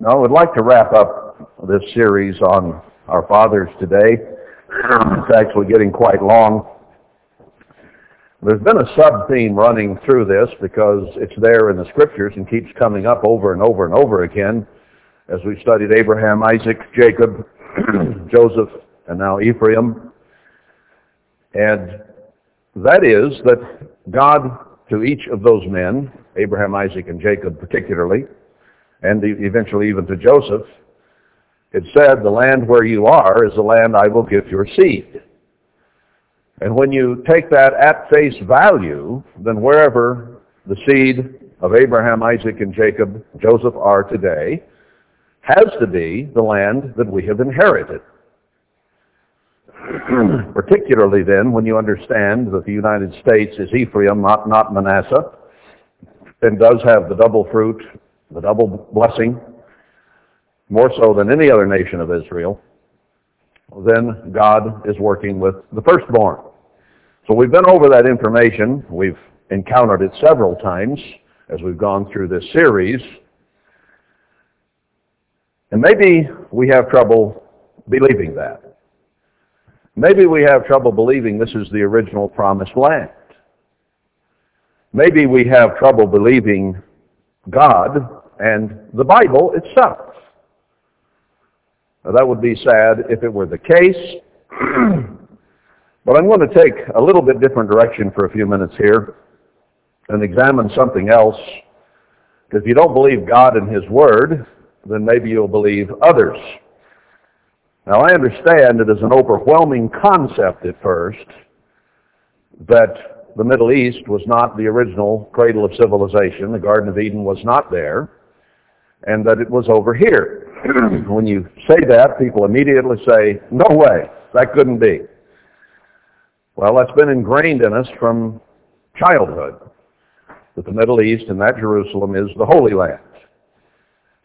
Now, I would like to wrap up this series on our fathers today. It's actually getting quite long. There's been a sub-theme running through this because it's there in the scriptures and keeps coming up over and over and over again as we've studied Abraham, Isaac, Jacob, Joseph, and now Ephraim. And that is that God, to each of those men, Abraham, Isaac, and Jacob particularly, and eventually even to Joseph, it said, the land where you are is the land I will give your seed. And when you take that at face value, then wherever the seed of Abraham, Isaac, and Jacob, Joseph are today, has to be the land that we have inherited. Particularly then when you understand that the United States is Ephraim, not, not Manasseh, and does have the double fruit, the double blessing, more so than any other nation of Israel, then God is working with the firstborn. So we've been over that information. We've encountered it several times as we've gone through this series. And maybe we have trouble believing that. Maybe we have trouble believing this is the original promised land. Maybe we have trouble believing God and the Bible itself. Now, that would be sad if it were the case. but I'm going to take a little bit different direction for a few minutes here and examine something else. If you don't believe God and His Word, then maybe you'll believe others. Now I understand it is an overwhelming concept at first that the Middle East was not the original cradle of civilization. The Garden of Eden was not there. And that it was over here. when you say that, people immediately say, no way, that couldn't be. Well, that's been ingrained in us from childhood, that the Middle East and that Jerusalem is the Holy Land.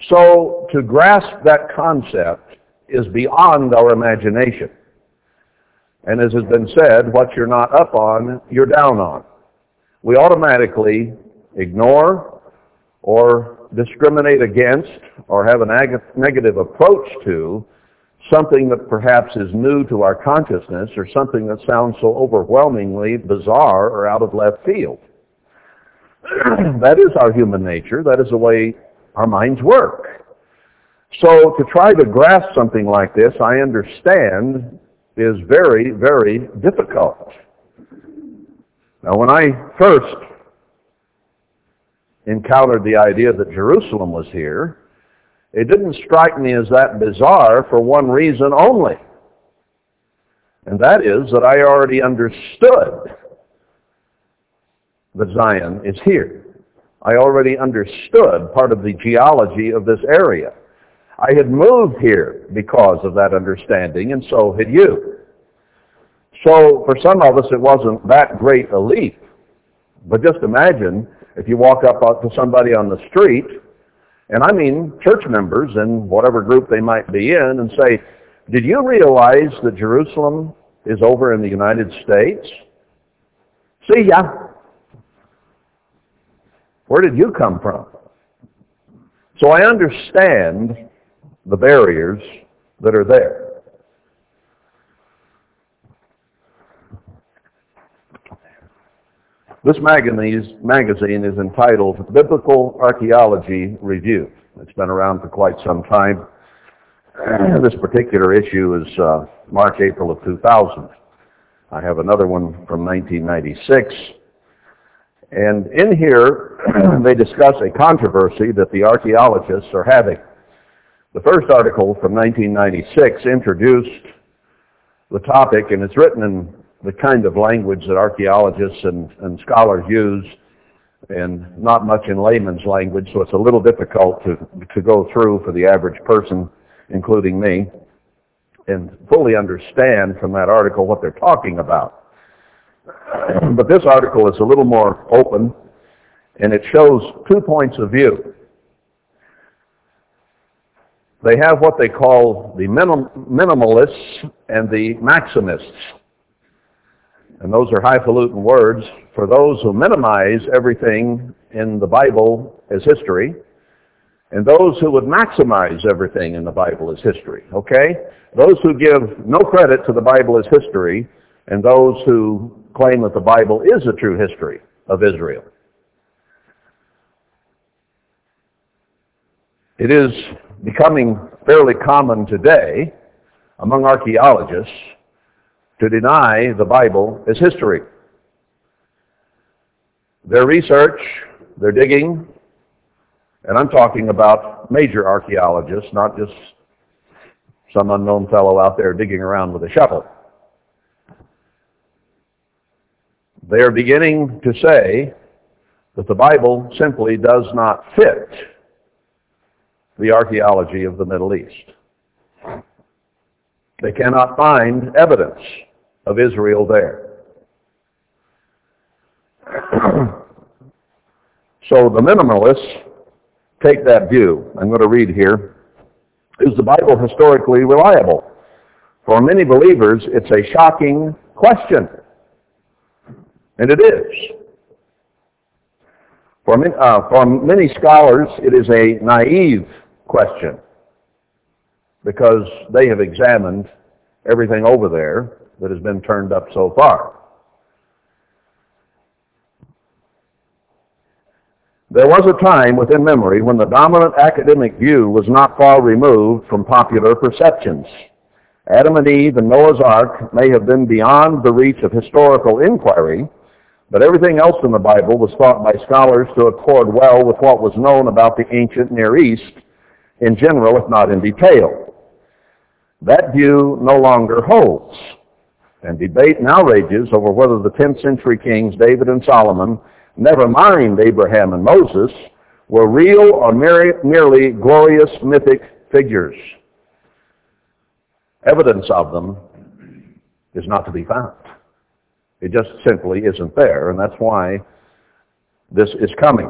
So to grasp that concept is beyond our imagination. And as has been said, what you're not up on, you're down on. We automatically ignore or discriminate against or have a negative approach to something that perhaps is new to our consciousness or something that sounds so overwhelmingly bizarre or out of left field. that is our human nature. That is the way our minds work. So to try to grasp something like this, I understand, is very, very difficult. Now when I first encountered the idea that Jerusalem was here, it didn't strike me as that bizarre for one reason only. And that is that I already understood that Zion is here. I already understood part of the geology of this area. I had moved here because of that understanding, and so had you. So for some of us, it wasn't that great a leap. But just imagine if you walk up to somebody on the street, and I mean church members in whatever group they might be in, and say, did you realize that Jerusalem is over in the United States? See ya. Where did you come from? So I understand the barriers that are there. This magazine is entitled Biblical Archaeology Review. It's been around for quite some time. This particular issue is uh, March, April of 2000. I have another one from 1996. And in here, they discuss a controversy that the archaeologists are having. The first article from 1996 introduced the topic, and it's written in the kind of language that archaeologists and, and scholars use, and not much in layman's language, so it's a little difficult to, to go through for the average person, including me, and fully understand from that article what they're talking about. But this article is a little more open, and it shows two points of view. They have what they call the minim minimalists and the maximists. And those are highfalutin words for those who minimize everything in the Bible as history and those who would maximize everything in the Bible as history, okay? Those who give no credit to the Bible as history, and those who claim that the Bible is a true history of Israel. It is becoming fairly common today among archaeologists to deny the Bible as history. Their research, their digging, and I'm talking about major archaeologists, not just some unknown fellow out there digging around with a shovel. They are beginning to say that the Bible simply does not fit the archaeology of the Middle East. They cannot find evidence of Israel there. so the minimalists take that view. I'm going to read here. Is the Bible historically reliable? For many believers, it's a shocking question. And it is. For many, uh, for many scholars, it is a naive question because they have examined everything over there that has been turned up so far. There was a time within memory when the dominant academic view was not far removed from popular perceptions. Adam and Eve and Noah's Ark may have been beyond the reach of historical inquiry, but everything else in the Bible was thought by scholars to accord well with what was known about the ancient Near East in general, if not in detail. That view no longer holds, and debate now rages over whether the 10th century kings David and Solomon never mind Abraham and Moses, were real or merely glorious mythic figures. Evidence of them is not to be found. It just simply isn't there, and that's why this is coming.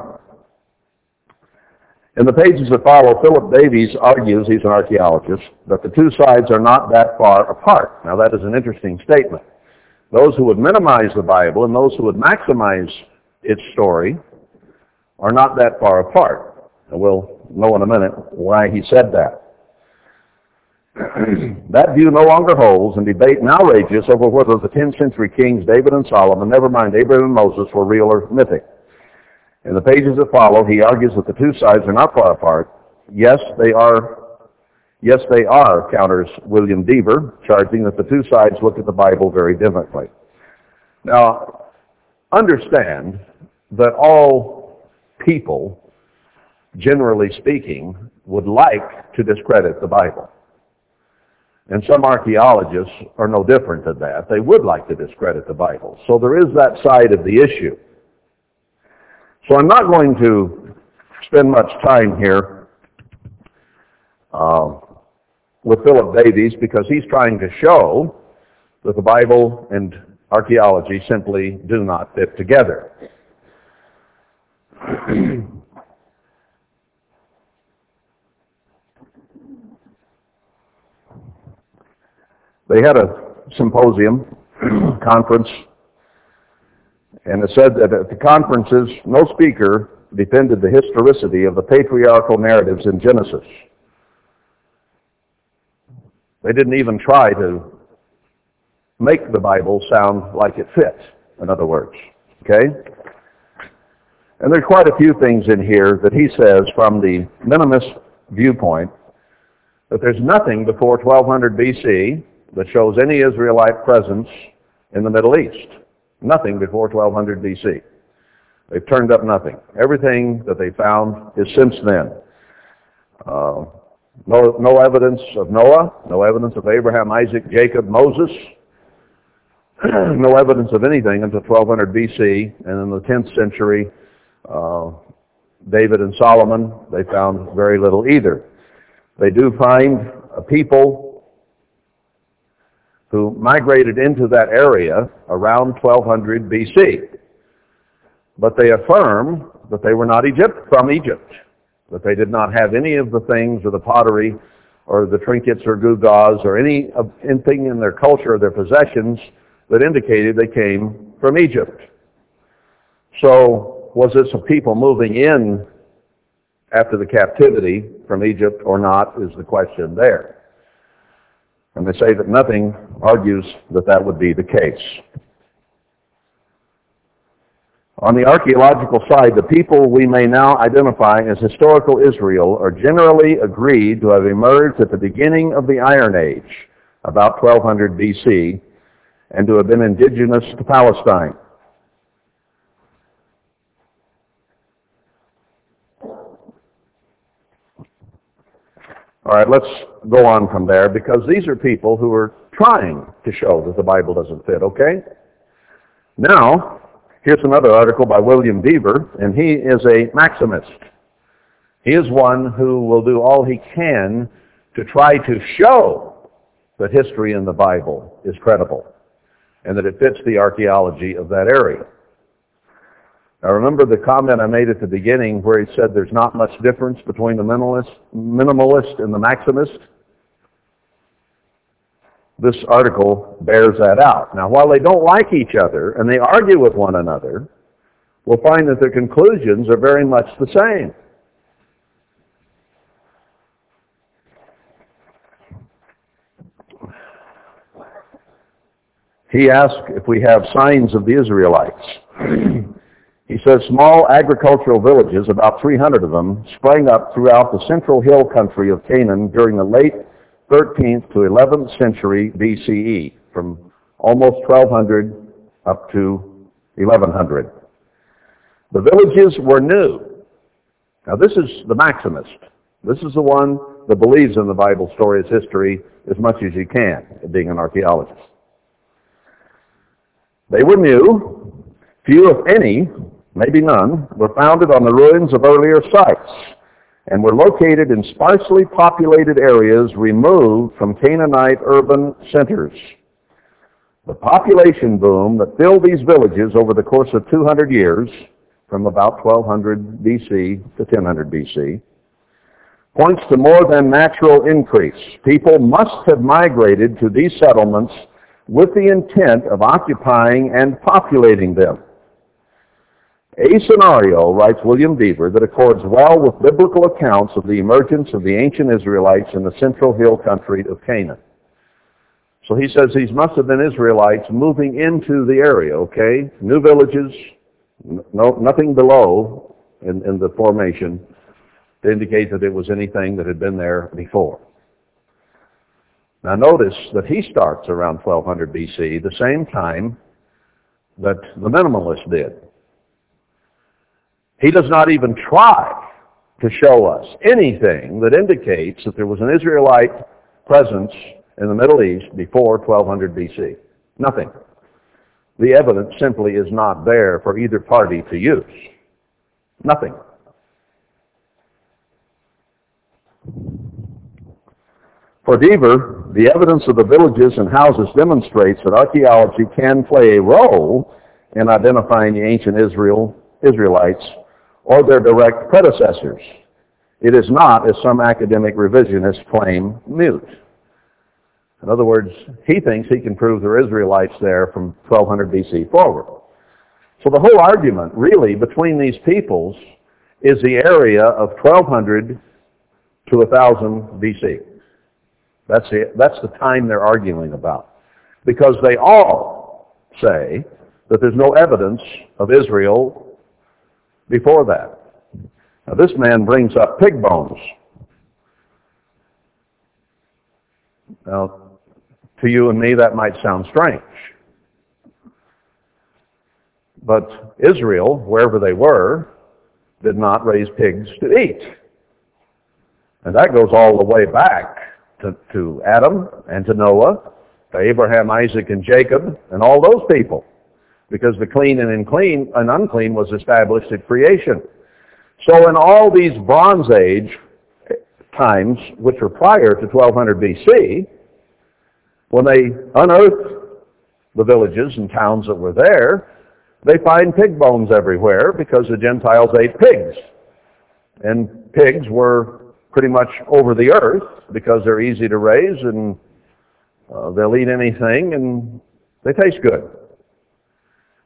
In the pages that follow, Philip Davies argues, he's an archaeologist, that the two sides are not that far apart. Now that is an interesting statement. Those who would minimize the Bible and those who would maximize its story are not that far apart. And we'll know in a minute why he said that. that view no longer holds, and debate now rages over whether the 10th century kings David and Solomon, never mind Abraham and Moses, were real or mythic. In the pages that follow, he argues that the two sides are not far apart. Yes, they are. Yes, they are, counters William Dever, charging that the two sides look at the Bible very differently. Now, understand that all people, generally speaking, would like to discredit the Bible. And some archaeologists are no different than that. They would like to discredit the Bible. So there is that side of the issue. So I'm not going to spend much time here uh, with Philip Davies because he's trying to show that the Bible and archaeology simply do not fit together. they had a symposium, conference, and it said that at the conferences, no speaker defended the historicity of the patriarchal narratives in Genesis. They didn't even try to make the Bible sound like it fits, in other words. Okay? And there's quite a few things in here that he says from the minimist viewpoint that there's nothing before 1200 BC that shows any Israelite presence in the Middle East. Nothing before 1200 BC. They've turned up nothing. Everything that they found is since then. Uh, no, no evidence of Noah, no evidence of Abraham, Isaac, Jacob, Moses, no evidence of anything until 1200 BC, and in the 10th century, uh, David and Solomon, they found very little either. They do find a people who migrated into that area around 1200 BC. But they affirm that they were not Egypt from Egypt, that they did not have any of the things or the pottery or the trinkets or gewgaws or any anything in their culture or their possessions that indicated they came from Egypt. So was this a people moving in after the captivity from Egypt or not is the question there. And they say that nothing argues that that would be the case. On the archaeological side, the people we may now identify as historical Israel are generally agreed to have emerged at the beginning of the Iron Age, about 1200 BC, and to have been indigenous to Palestine. All right, let's go on from there because these are people who are trying to show that the Bible doesn't fit, okay? Now, here's another article by William Dever, and he is a Maximist. He is one who will do all he can to try to show that history in the Bible is credible and that it fits the archaeology of that area. Now remember the comment I made at the beginning where he said there's not much difference between the minimalist, minimalist and the maximist? This article bears that out. Now while they don't like each other and they argue with one another, we'll find that their conclusions are very much the same. He asked if we have signs of the Israelites. He says small agricultural villages, about 300 of them, sprang up throughout the central hill country of Canaan during the late 13th to 11th century BCE, from almost 1200 up to 1100. The villages were new. Now this is the Maximist. This is the one that believes in the Bible story as history as much as you can, being an archaeologist. They were new. Few, if any, maybe none, were founded on the ruins of earlier sites and were located in sparsely populated areas removed from Canaanite urban centers. The population boom that filled these villages over the course of 200 years, from about 1200 BC to 1000 BC, points to more than natural increase. People must have migrated to these settlements with the intent of occupying and populating them. A scenario, writes William Dever, that accords well with biblical accounts of the emergence of the ancient Israelites in the central hill country of Canaan. So he says these must have been Israelites moving into the area, okay? New villages, no, nothing below in, in the formation to indicate that it was anything that had been there before. Now notice that he starts around 1200 BC, the same time that the minimalists did. He does not even try to show us anything that indicates that there was an Israelite presence in the Middle East before 1200 BC. Nothing. The evidence simply is not there for either party to use. Nothing. For Dever, the evidence of the villages and houses demonstrates that archaeology can play a role in identifying the ancient Israel, Israelites or their direct predecessors. It is not, as some academic revisionists claim, mute. In other words, he thinks he can prove there are Israelites there from 1200 BC forward. So the whole argument, really, between these peoples is the area of 1200 to 1000 BC. That's, the, that's the time they're arguing about. Because they all say that there's no evidence of Israel before that. Now this man brings up pig bones. Now, to you and me that might sound strange. But Israel, wherever they were, did not raise pigs to eat. And that goes all the way back to, to Adam and to Noah, to Abraham, Isaac, and Jacob, and all those people because the clean and unclean, and unclean was established at creation. So in all these Bronze Age times, which were prior to 1200 BC, when they unearthed the villages and towns that were there, they find pig bones everywhere because the Gentiles ate pigs. And pigs were pretty much over the earth because they're easy to raise and uh, they'll eat anything and they taste good.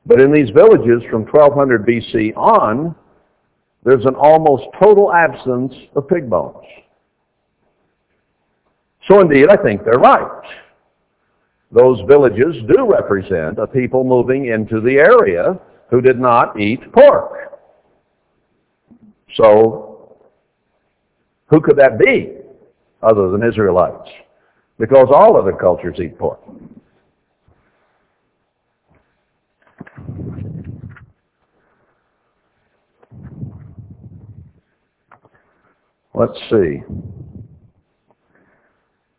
But in these villages from 1200 BC on, there's an almost total absence of pig bones. So indeed, I think they're right. Those villages do represent a people moving into the area who did not eat pork. So, who could that be other than Israelites? Because all other cultures eat pork. Let's see.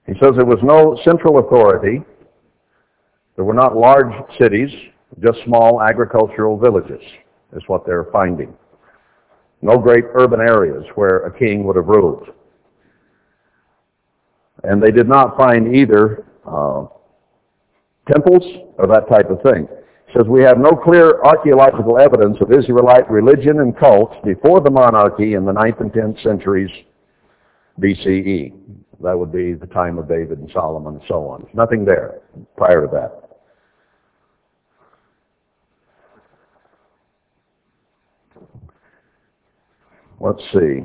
He says there was no central authority. There were not large cities, just small agricultural villages is what they're finding. No great urban areas where a king would have ruled. And they did not find either uh, temples or that type of thing. Says, we have no clear archaeological evidence of Israelite religion and cults before the monarchy in the 9th and 10th centuries BCE. That would be the time of David and Solomon and so on. There's nothing there prior to that. Let's see.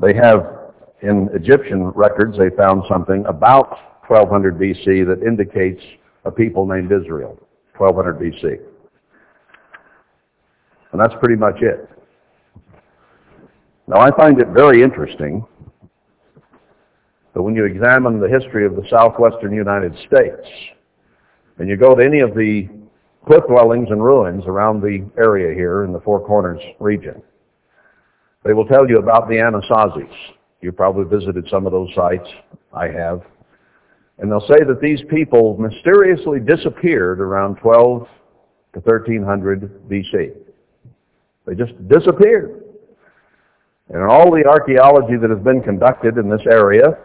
They have, in Egyptian records, they found something about 1200 BC that indicates a people named Israel, 1200 BC. And that's pretty much it. Now I find it very interesting that when you examine the history of the southwestern United States, and you go to any of the cliff dwellings and ruins around the area here in the Four Corners region, they will tell you about the Anasazis. You probably visited some of those sites. I have. And they'll say that these people mysteriously disappeared around 12 to 1300 BC. They just disappeared. And in all the archaeology that has been conducted in this area,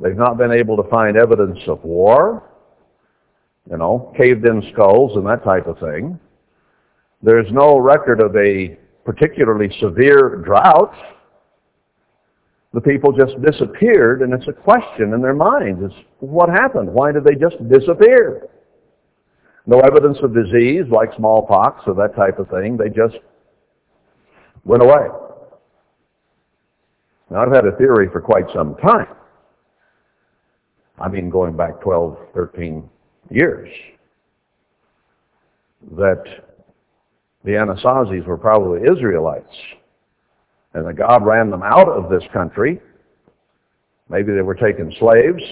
they've not been able to find evidence of war, you know, caved-in skulls and that type of thing. There's no record of a particularly severe drought. The people just disappeared, and it's a question in their minds. It's, what happened? Why did they just disappear? No evidence of disease like smallpox or that type of thing. They just went away. Now, I've had a theory for quite some time. I mean, going back 12, 13 years, that the Anasazis were probably Israelites, and that God ran them out of this country. Maybe they were taken slaves.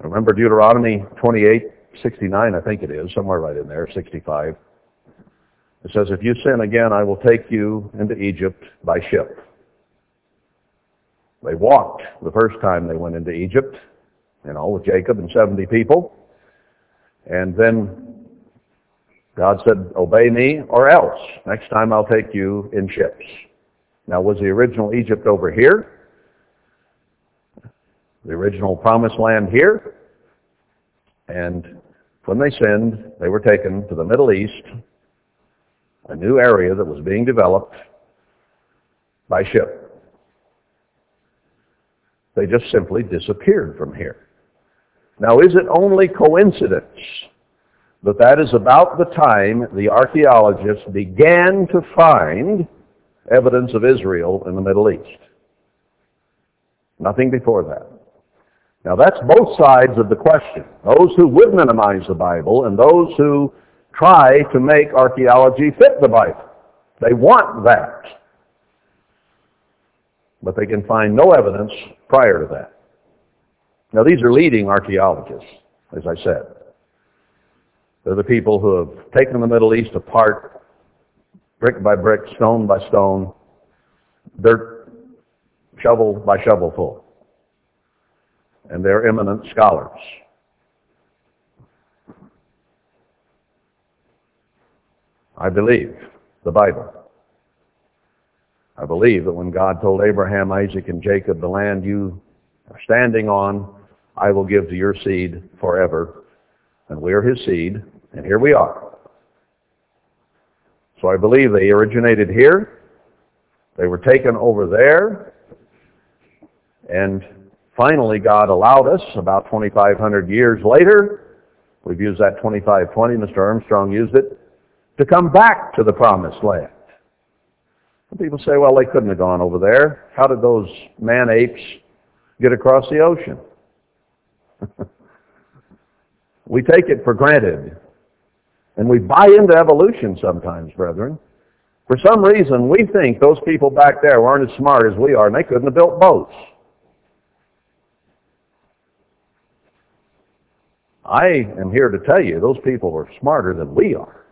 Remember Deuteronomy 28, 69, I think it is, somewhere right in there, 65. It says, if you sin again, I will take you into Egypt by ship. They walked the first time they went into Egypt, you know, with Jacob and 70 people. And then God said, obey me or else. Next time I'll take you in ships. Now was the original Egypt over here? The original promised land here? And when they sinned, they were taken to the Middle East, a new area that was being developed by ship. They just simply disappeared from here. Now, is it only coincidence that that is about the time the archaeologists began to find evidence of Israel in the Middle East? Nothing before that. Now that's both sides of the question. Those who would minimize the Bible and those who try to make archaeology fit the Bible. They want that but they can find no evidence prior to that. Now these are leading archaeologists, as I said. They're the people who have taken the Middle East apart, brick by brick, stone by stone, dirt, shovel by shovelful. And they're eminent scholars. I believe the Bible. I believe that when God told Abraham, Isaac, and Jacob, the land you are standing on, I will give to your seed forever. And we are his seed, and here we are. So I believe they originated here. They were taken over there. And finally God allowed us, about 2,500 years later, We've used that 2520. Mr. Armstrong used it to come back to the promised land. And people say, well, they couldn't have gone over there. How did those man apes get across the ocean? we take it for granted. And we buy into evolution sometimes, brethren. For some reason, we think those people back there weren't as smart as we are, and they couldn't have built boats. I am here to tell you, those people were smarter than we are.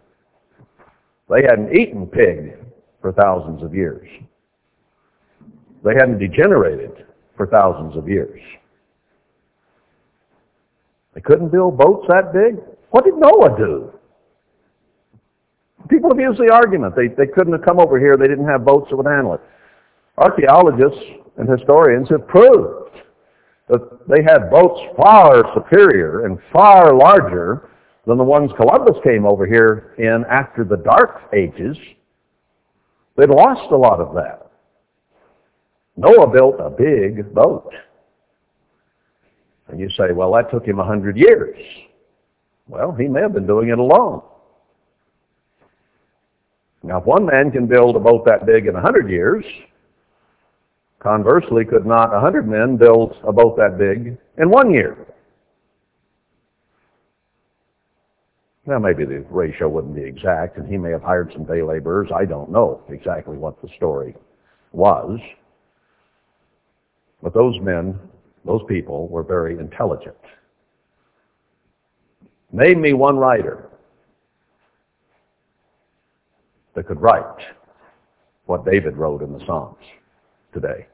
They hadn't eaten pig for thousands of years. They hadn't degenerated for thousands of years. They couldn't build boats that big? What did Noah do? People have used the argument. They, they couldn't have come over here. They didn't have boats that would handle it. Archaeologists and historians have proved that they had boats far superior and far larger than the ones Columbus came over here in after the Dark Ages. They'd lost a lot of that. Noah built a big boat. And you say, well, that took him a hundred years. Well, he may have been doing it alone. Now, if one man can build a boat that big in a hundred years, conversely, could not a hundred men build a boat that big in one year? Now, maybe the ratio wouldn't be exact, and he may have hired some day laborers. I don't know exactly what the story was. But those men, those people, were very intelligent. Name me one writer that could write what David wrote in the Psalms today,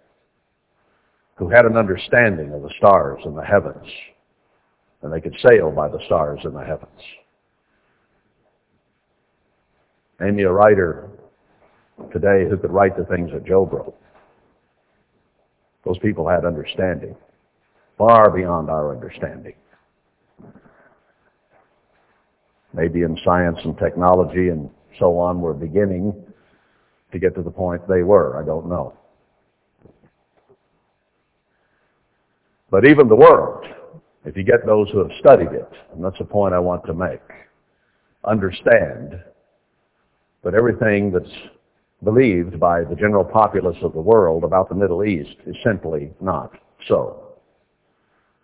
who had an understanding of the stars in the heavens, and they could sail by the stars in the heavens. Me a writer today who could write the things that Job wrote. Those people had understanding, far beyond our understanding. Maybe in science and technology and so on were beginning to get to the point they were. I don't know. But even the world, if you get those who have studied it, and that's the point I want to make, understand that everything that's believed by the general populace of the world about the Middle East is simply not so.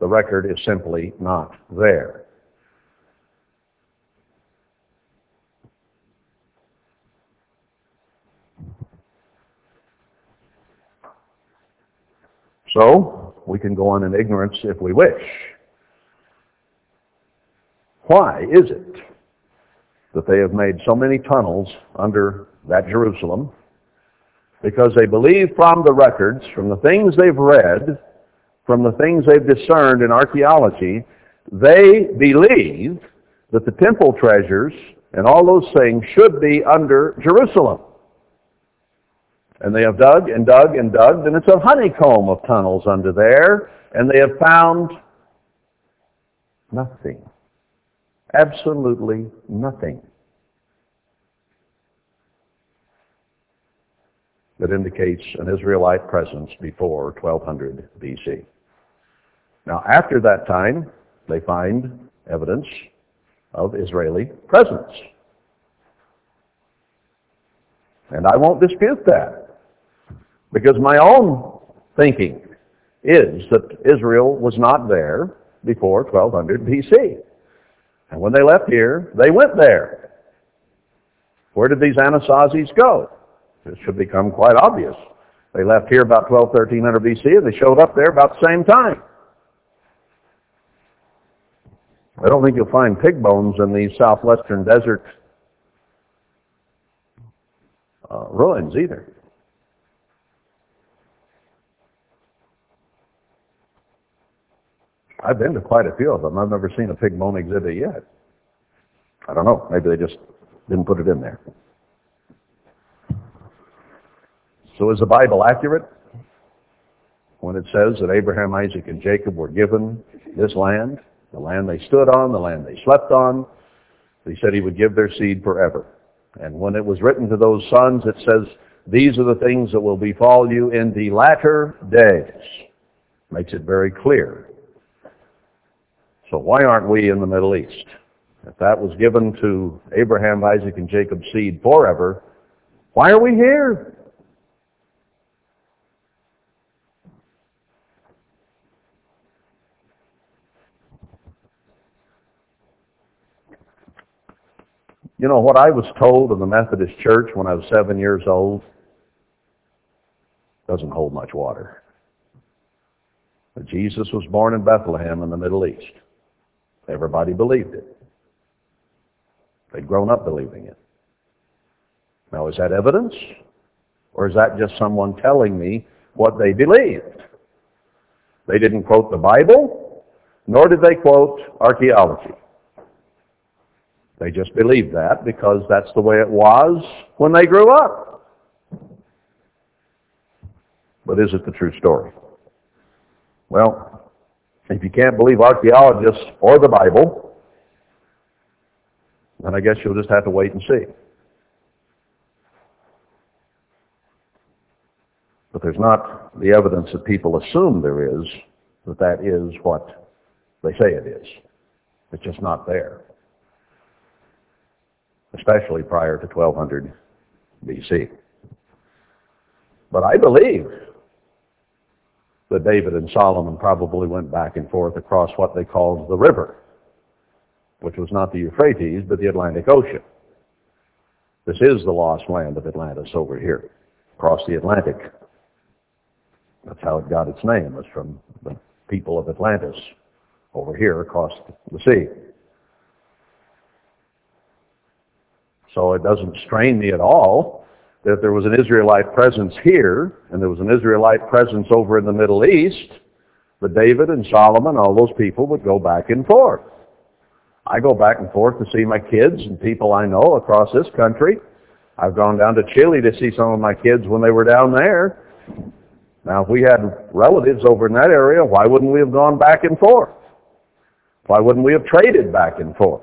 The record is simply not there. So, we can go on in ignorance if we wish. Why is it that they have made so many tunnels under that Jerusalem because they believe from the records, from the things they've read, from the things they've discerned in archaeology, they believe that the temple treasures and all those things should be under Jerusalem. And they have dug and dug and dug, and it's a honeycomb of tunnels under there, and they have found nothing. Absolutely nothing. that indicates an Israelite presence before 1200 BC. Now, after that time, they find evidence of Israeli presence. And I won't dispute that, because my own thinking is that Israel was not there before 1200 BC. And when they left here, they went there. Where did these Anasazis go? It should become quite obvious. They left here about 12, 1300 BC, and they showed up there about the same time. I don't think you'll find pig bones in these southwestern desert uh, ruins either. I've been to quite a few of them. I've never seen a pig bone exhibit yet. I don't know. Maybe they just didn't put it in there. So is the Bible accurate when it says that Abraham, Isaac, and Jacob were given this land, the land they stood on, the land they slept on? He said he would give their seed forever. And when it was written to those sons, it says, these are the things that will befall you in the latter days. Makes it very clear. So why aren't we in the Middle East? if that was given to Abraham, Isaac, and Jacob's seed forever, why are we here? You know what I was told in the Methodist Church when I was seven years old? Doesn't hold much water. But Jesus was born in Bethlehem in the Middle East. Everybody believed it. They'd grown up believing it. Now, is that evidence? Or is that just someone telling me what they believed? They didn't quote the Bible, nor did they quote archaeology. They just believed that because that's the way it was when they grew up. But is it the true story? Well, if you can't believe archaeologists or the Bible, then I guess you'll just have to wait and see. But there's not the evidence that people assume there is that that is what they say it is. It's just not there especially prior to 1200 BC. But I believe that David and Solomon probably went back and forth across what they called the river, which was not the Euphrates, but the Atlantic Ocean. This is the lost land of Atlantis over here, across the Atlantic. That's how it got its name, was from the people of Atlantis over here across the sea. So it doesn't strain me at all that there was an Israelite presence here, and there was an Israelite presence over in the Middle East, but David and Solomon, all those people would go back and forth. I go back and forth to see my kids and people I know across this country. I've gone down to Chile to see some of my kids when they were down there. Now, if we had relatives over in that area, why wouldn't we have gone back and forth? Why wouldn't we have traded back and forth?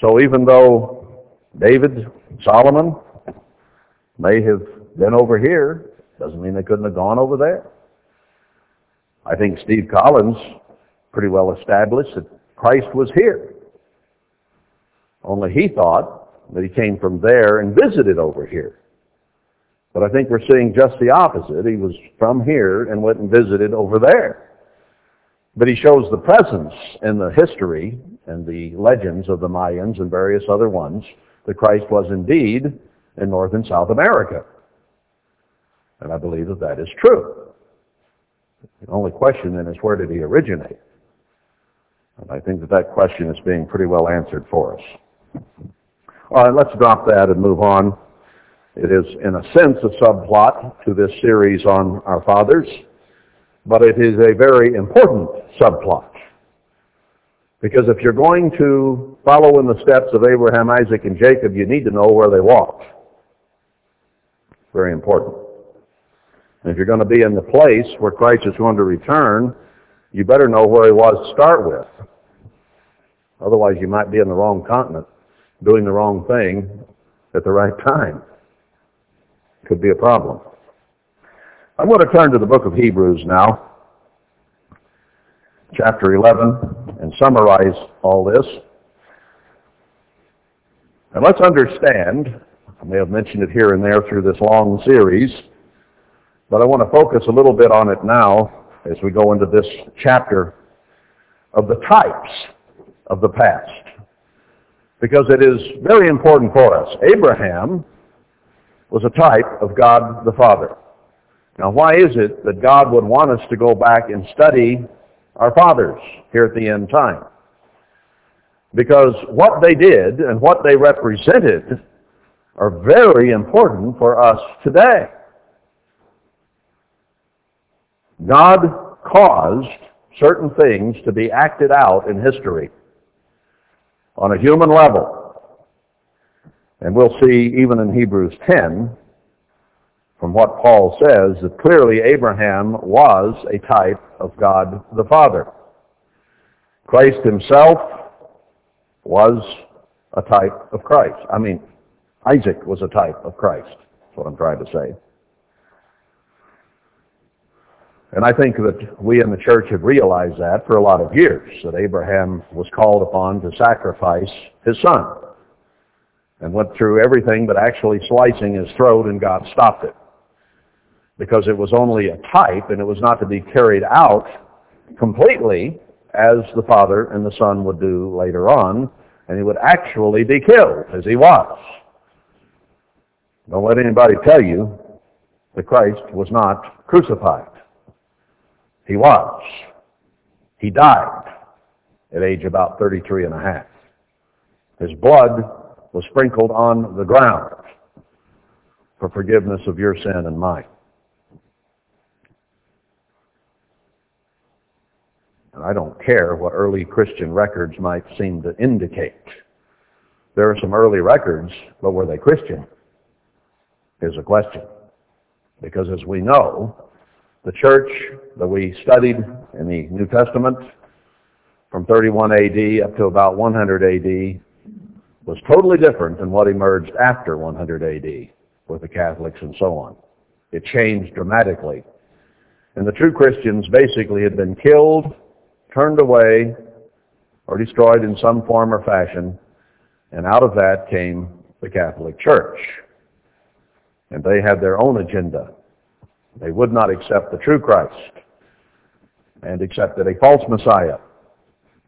So even though David, Solomon may have been over here, doesn't mean they couldn't have gone over there. I think Steve Collins pretty well established that Christ was here. Only he thought that he came from there and visited over here. But I think we're seeing just the opposite. He was from here and went and visited over there. But he shows the presence in the history and the legends of the Mayans and various other ones that Christ was indeed in North and South America. And I believe that that is true. The only question then is where did he originate? And I think that that question is being pretty well answered for us. All right, let's drop that and move on. It is, in a sense, a subplot to this series on our fathers, but it is a very important subplot. Because if you're going to follow in the steps of Abraham, Isaac, and Jacob, you need to know where they walked. Very important. And if you're going to be in the place where Christ is going to return, you better know where he was to start with. Otherwise, you might be in the wrong continent, doing the wrong thing at the right time. Could be a problem. I'm going to turn to the book of Hebrews now chapter 11 and summarize all this. And let's understand, I may have mentioned it here and there through this long series, but I want to focus a little bit on it now as we go into this chapter of the types of the past. Because it is very important for us. Abraham was a type of God the Father. Now why is it that God would want us to go back and study our fathers here at the end time. Because what they did and what they represented are very important for us today. God caused certain things to be acted out in history on a human level. And we'll see even in Hebrews 10 from what Paul says that clearly Abraham was a type of God the Father. Christ himself was a type of Christ. I mean, Isaac was a type of Christ. That's what I'm trying to say. And I think that we in the church have realized that for a lot of years, that Abraham was called upon to sacrifice his son and went through everything but actually slicing his throat and God stopped it. Because it was only a type and it was not to be carried out completely as the father and the son would do later on, and he would actually be killed as he was. Don't let anybody tell you that Christ was not crucified. He was. He died at age about 33 and a half. His blood was sprinkled on the ground for forgiveness of your sin and mine. And I don't care what early Christian records might seem to indicate. There are some early records, but were they Christian? Here's a question. Because as we know, the church that we studied in the New Testament from 31 AD up to about 100 AD was totally different than what emerged after 100 AD with the Catholics and so on. It changed dramatically. And the true Christians basically had been killed, turned away, or destroyed in some form or fashion, and out of that came the Catholic Church. And they had their own agenda. They would not accept the true Christ and accepted a false Messiah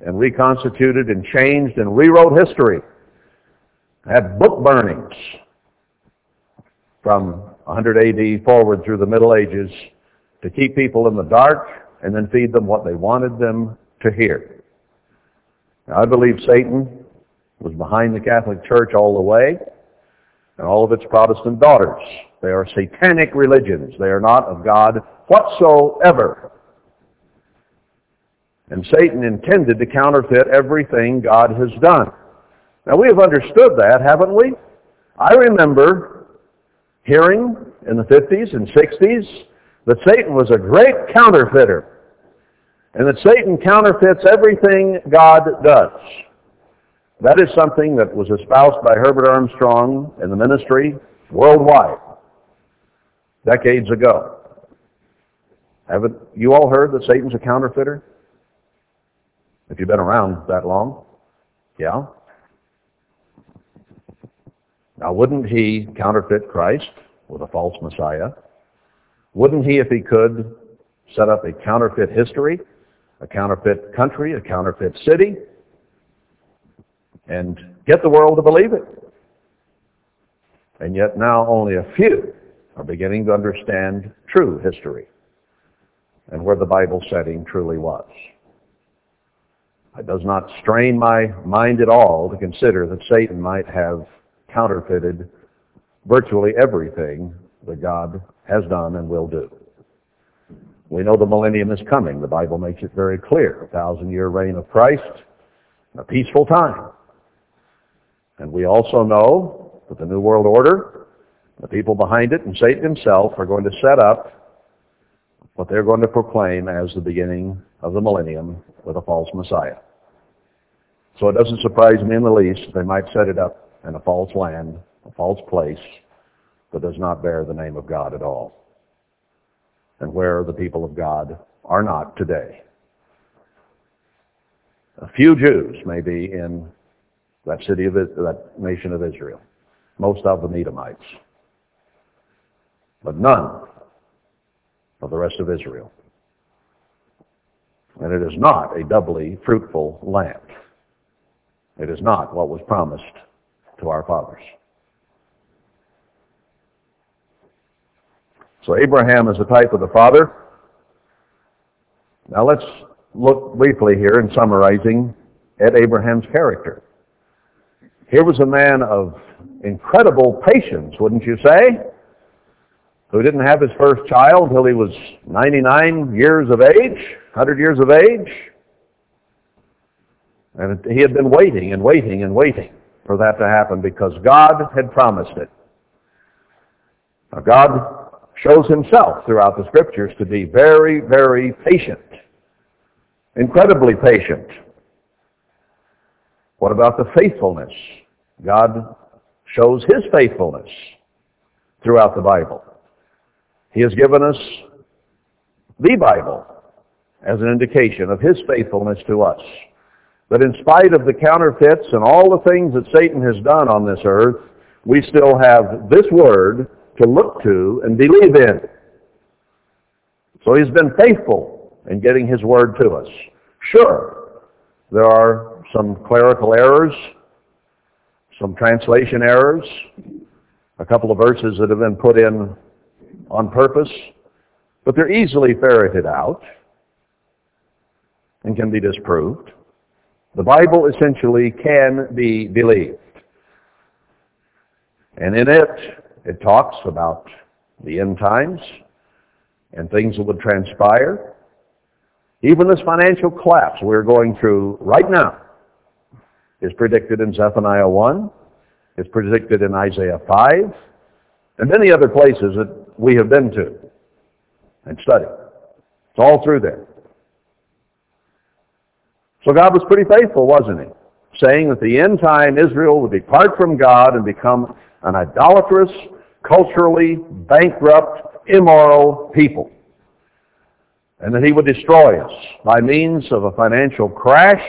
and reconstituted and changed and rewrote history. Had book burnings from 100 AD forward through the Middle Ages to keep people in the dark and then feed them what they wanted them to hear. Now, I believe Satan was behind the Catholic Church all the way and all of its Protestant daughters. They are satanic religions. They are not of God whatsoever. And Satan intended to counterfeit everything God has done. Now we have understood that, haven't we? I remember hearing in the 50s and 60s that Satan was a great counterfeiter and that Satan counterfeits everything God does. That is something that was espoused by Herbert Armstrong in the ministry worldwide decades ago. Haven't you all heard that Satan's a counterfeiter? If you've been around that long. Yeah? Now wouldn't he counterfeit Christ with a false Messiah? Wouldn't he, if he could, set up a counterfeit history, a counterfeit country, a counterfeit city, and get the world to believe it? And yet now only a few are beginning to understand true history and where the Bible setting truly was. It does not strain my mind at all to consider that Satan might have counterfeited virtually everything that God has done and will do. We know the millennium is coming. The Bible makes it very clear. A thousand-year reign of Christ, a peaceful time. And we also know that the New World Order the people behind it and Satan himself are going to set up what they're going to proclaim as the beginning of the millennium with a false Messiah. So it doesn't surprise me in the least they might set it up in a false land, a false place that does not bear the name of God at all. And where the people of God are not today. A few Jews may be in that city of that nation of Israel. Most of them Edomites but none of the rest of Israel. And it is not a doubly fruitful land. It is not what was promised to our fathers. So Abraham is a type of the father. Now let's look briefly here in summarizing at Abraham's character. Here was a man of incredible patience, wouldn't you say? who didn't have his first child until he was 99 years of age, 100 years of age. And he had been waiting and waiting and waiting for that to happen because God had promised it. Now God shows himself throughout the scriptures to be very, very patient. Incredibly patient. What about the faithfulness? God shows his faithfulness throughout the Bible. He has given us the Bible as an indication of his faithfulness to us. But in spite of the counterfeits and all the things that Satan has done on this earth, we still have this word to look to and believe in. So he's been faithful in getting his word to us. Sure, there are some clerical errors, some translation errors, a couple of verses that have been put in on purpose, but they're easily ferreted out and can be disproved. The Bible essentially can be believed. And in it, it talks about the end times and things that would transpire. Even this financial collapse we're going through right now is predicted in Zephaniah 1. It's predicted in Isaiah 5 and many other places that we have been to and studied. It's all through there. So God was pretty faithful, wasn't he? Saying that the end time Israel would depart from God and become an idolatrous, culturally bankrupt, immoral people. And that he would destroy us by means of a financial crash,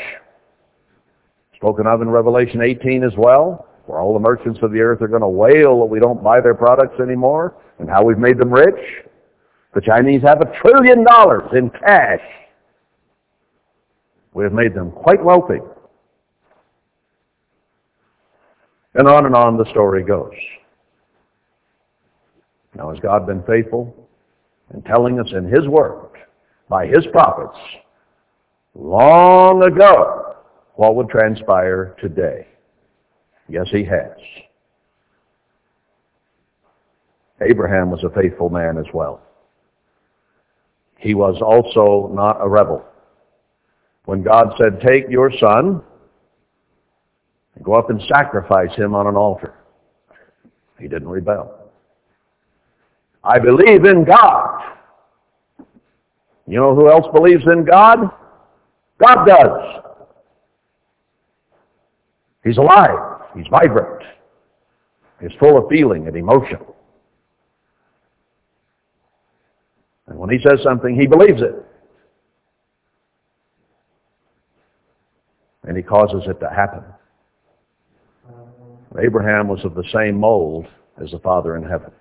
spoken of in Revelation 18 as well, where all the merchants of the earth are going to wail that we don't buy their products anymore and how we've made them rich. The Chinese have a trillion dollars in cash. We have made them quite wealthy. And on and on the story goes. Now has God been faithful in telling us in His Word, by His prophets, long ago, what would transpire today? Yes, He has. Abraham was a faithful man as well. He was also not a rebel. When God said, take your son and go up and sacrifice him on an altar, he didn't rebel. I believe in God. You know who else believes in God? God does. He's alive. He's vibrant. He's full of feeling and emotion. And when he says something, he believes it. And he causes it to happen. Abraham was of the same mold as the Father in heaven.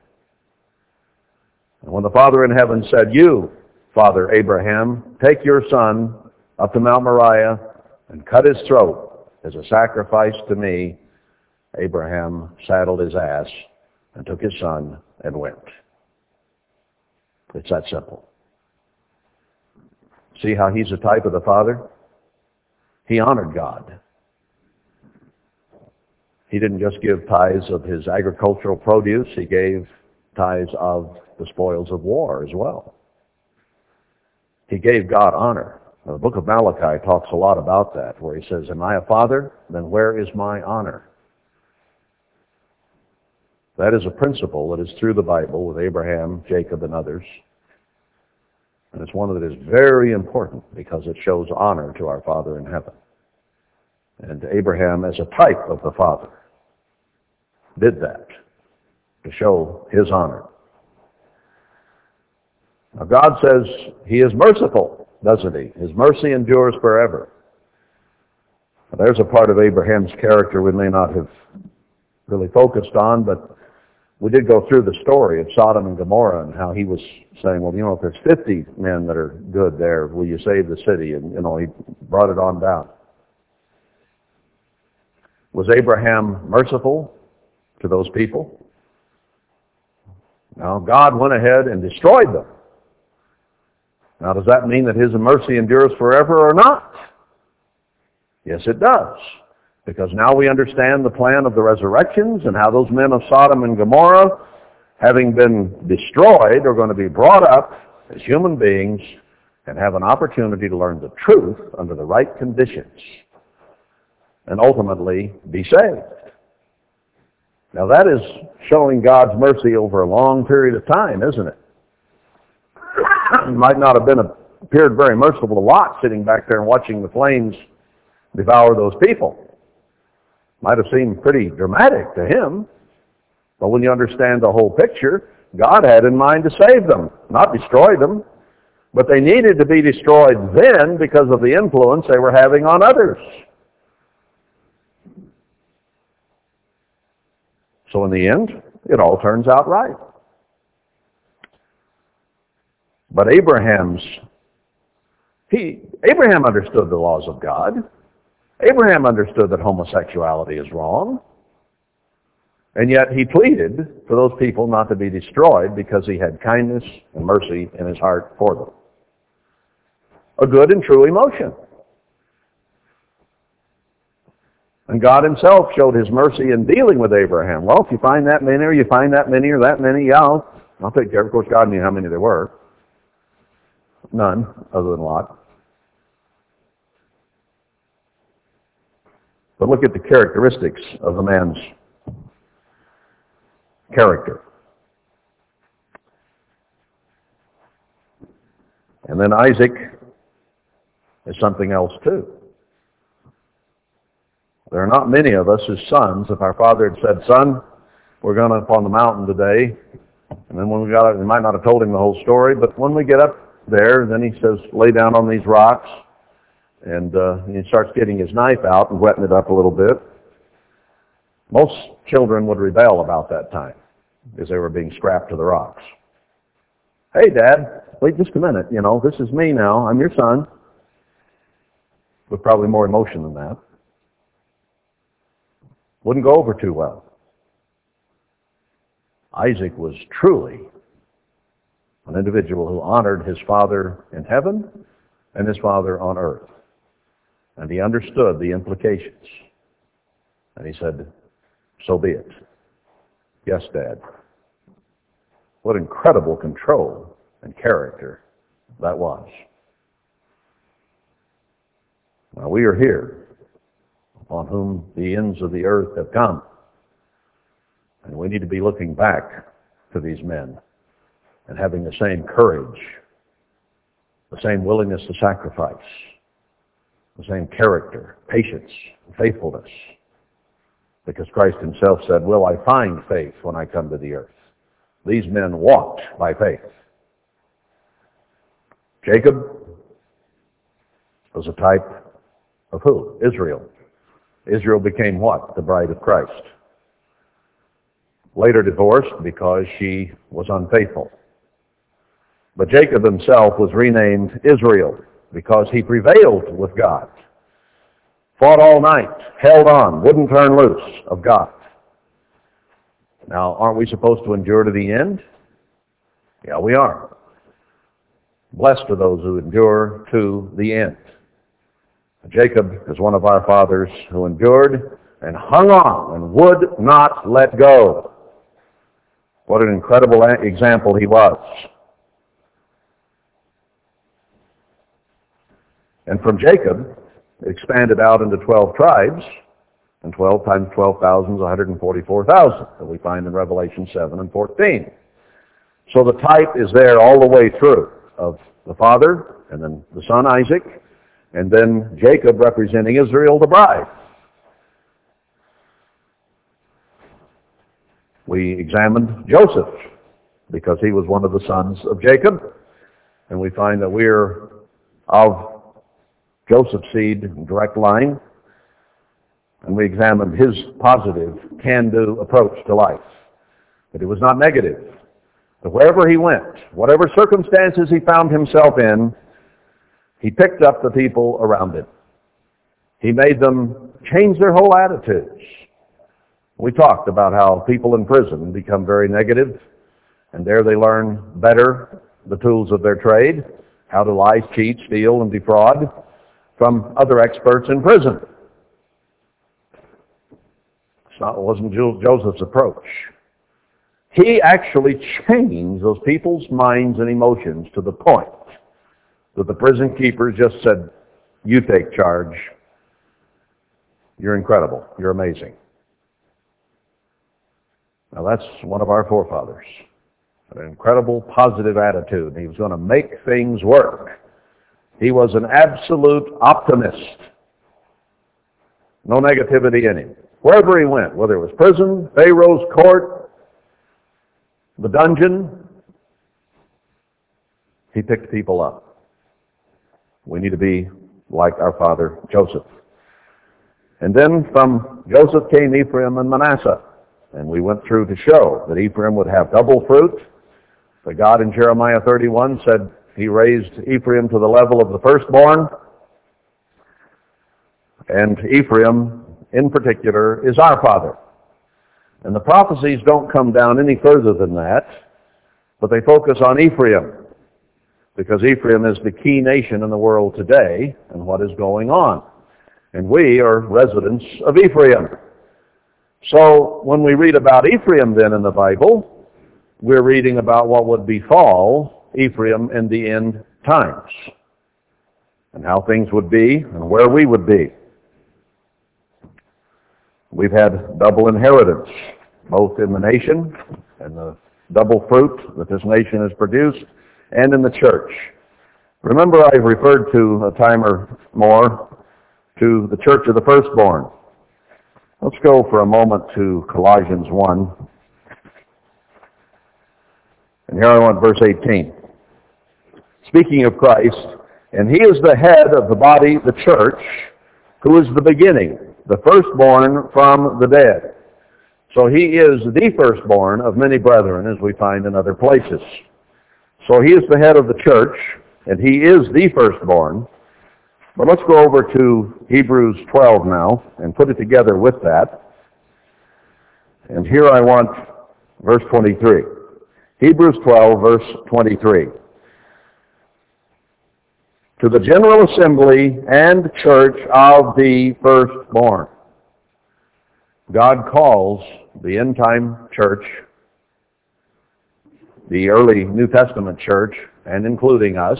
And when the Father in heaven said, you, Father Abraham, take your son up to Mount Moriah and cut his throat as a sacrifice to me, Abraham saddled his ass and took his son and went. It's that simple. See how he's a type of the Father? He honored God. He didn't just give tithes of his agricultural produce, he gave tithes of the spoils of war as well. He gave God honor. The book of Malachi talks a lot about that, where he says, Am I a father? Then where is my honor? That is a principle that is through the Bible with Abraham, Jacob, and others. And it's one that is very important because it shows honor to our Father in heaven. And Abraham, as a type of the Father, did that to show his honor. Now God says he is merciful, doesn't he? His mercy endures forever. Now, there's a part of Abraham's character we may not have really focused on, but we did go through the story of Sodom and Gomorrah and how he was saying, well, you know, if there's 50 men that are good there, will you save the city? And, you know, he brought it on down. Was Abraham merciful to those people? Now, God went ahead and destroyed them. Now, does that mean that his mercy endures forever or not? Yes, it does. Because now we understand the plan of the resurrections and how those men of Sodom and Gomorrah, having been destroyed, are going to be brought up as human beings and have an opportunity to learn the truth under the right conditions and ultimately be saved. Now that is showing God's mercy over a long period of time, isn't it? might not have been appeared very merciful to Lot sitting back there and watching the flames devour those people. Might have seemed pretty dramatic to him. But when you understand the whole picture, God had in mind to save them, not destroy them. But they needed to be destroyed then because of the influence they were having on others. So in the end, it all turns out right. But Abraham's, he, Abraham understood the laws of God. Abraham understood that homosexuality is wrong. And yet he pleaded for those people not to be destroyed because he had kindness and mercy in his heart for them. A good and true emotion. And God himself showed his mercy in dealing with Abraham. Well, if you find that many or you find that many or that many, yeah, I'll, I'll take care. Of course, God knew how many there were. None, other than Lot. But look at the characteristics of the man's character. And then Isaac is something else too. There are not many of us as sons. If our father had said, son, we're going up on the mountain today, and then when we got up, we might not have told him the whole story, but when we get up there, then he says, lay down on these rocks, and uh, he starts getting his knife out and wetting it up a little bit. Most children would rebel about that time as they were being strapped to the rocks. Hey, Dad, wait just a minute. You know, this is me now. I'm your son. With probably more emotion than that. Wouldn't go over too well. Isaac was truly an individual who honored his father in heaven and his father on earth. And he understood the implications. And he said, so be it. Yes, Dad. What incredible control and character that was. Now we are here upon whom the ends of the earth have come. And we need to be looking back to these men and having the same courage, the same willingness to sacrifice, the same character, patience, faithfulness because Christ himself said, will I find faith when I come to the earth? These men walked by faith. Jacob was a type of who? Israel. Israel became what? The bride of Christ. Later divorced because she was unfaithful. But Jacob himself was renamed Israel because he prevailed with God. Fought all night, held on, wouldn't turn loose of God. Now, aren't we supposed to endure to the end? Yeah, we are. Blessed are those who endure to the end. Jacob is one of our fathers who endured and hung on and would not let go. What an incredible example he was. And from Jacob, expanded out into 12 tribes, and 12 times 12,000 is 144,000 that we find in Revelation 7 and 14. So the type is there all the way through of the father, and then the son Isaac, and then Jacob representing Israel, the bride. We examined Joseph because he was one of the sons of Jacob, and we find that we're of Joseph's seed direct line, and we examined his positive, can-do approach to life. But it was not negative. Wherever he went, whatever circumstances he found himself in, he picked up the people around him. He made them change their whole attitudes. We talked about how people in prison become very negative, and there they learn better the tools of their trade, how to lie, cheat, steal, and defraud from other experts in prison. It wasn't Joseph's approach. He actually changed those people's minds and emotions to the point that the prison keepers just said, you take charge. You're incredible. You're amazing. Now that's one of our forefathers. An incredible positive attitude. He was going to make things work. He was an absolute optimist. No negativity in him. Wherever he went, whether it was prison, Pharaoh's court, the dungeon, He picked people up. We need to be like our father Joseph. And then from Joseph came Ephraim and Manasseh. And we went through to show that Ephraim would have double fruit. But God in Jeremiah 31 said he raised Ephraim to the level of the firstborn. And Ephraim, in particular, is our father. And the prophecies don't come down any further than that, but they focus on Ephraim, because Ephraim is the key nation in the world today and what is going on. And we are residents of Ephraim. So when we read about Ephraim then in the Bible, we're reading about what would befall Ephraim in the end times and how things would be and where we would be. We've had double inheritance, both in the nation and the double fruit that this nation has produced, and in the church. Remember I referred to a time or more to the church of the firstborn. Let's go for a moment to Colossians 1. And here I want verse 18. Speaking of Christ, and he is the head of the body, the church, who is the beginning, the firstborn from the dead. So he is the firstborn of many brethren, as we find in other places. So he is the head of the church, and he is the firstborn. But let's go over to Hebrews 12 now and put it together with that. And here I want verse 23. Hebrews 12, verse 23. To the general assembly and church of the firstborn. God calls the end time church, the early New Testament church, and including us,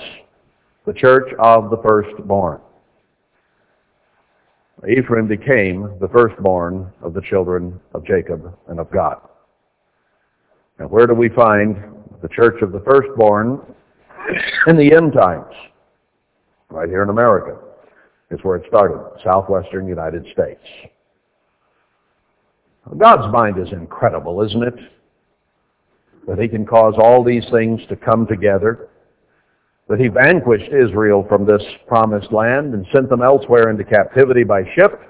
the church of the firstborn. Ephraim became the firstborn of the children of Jacob and of God. Now where do we find the church of the firstborn in the end times? Right here in America is where it started, southwestern United States. God's mind is incredible, isn't it? That he can cause all these things to come together. That he vanquished Israel from this promised land and sent them elsewhere into captivity by ship.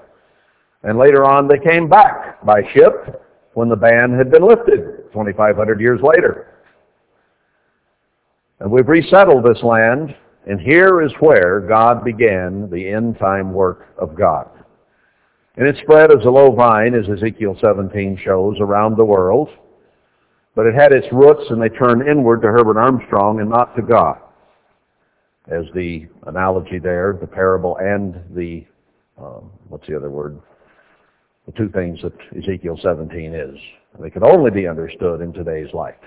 And later on they came back by ship when the ban had been lifted 2,500 years later. And we've resettled this land, and here is where God began the end time work of God. And it spread as a low vine, as Ezekiel 17 shows, around the world. But it had its roots and they turned inward to Herbert Armstrong and not to God. As the analogy there, the parable and the, um, what's the other word? The two things that Ezekiel 17 is. They could only be understood in today's light.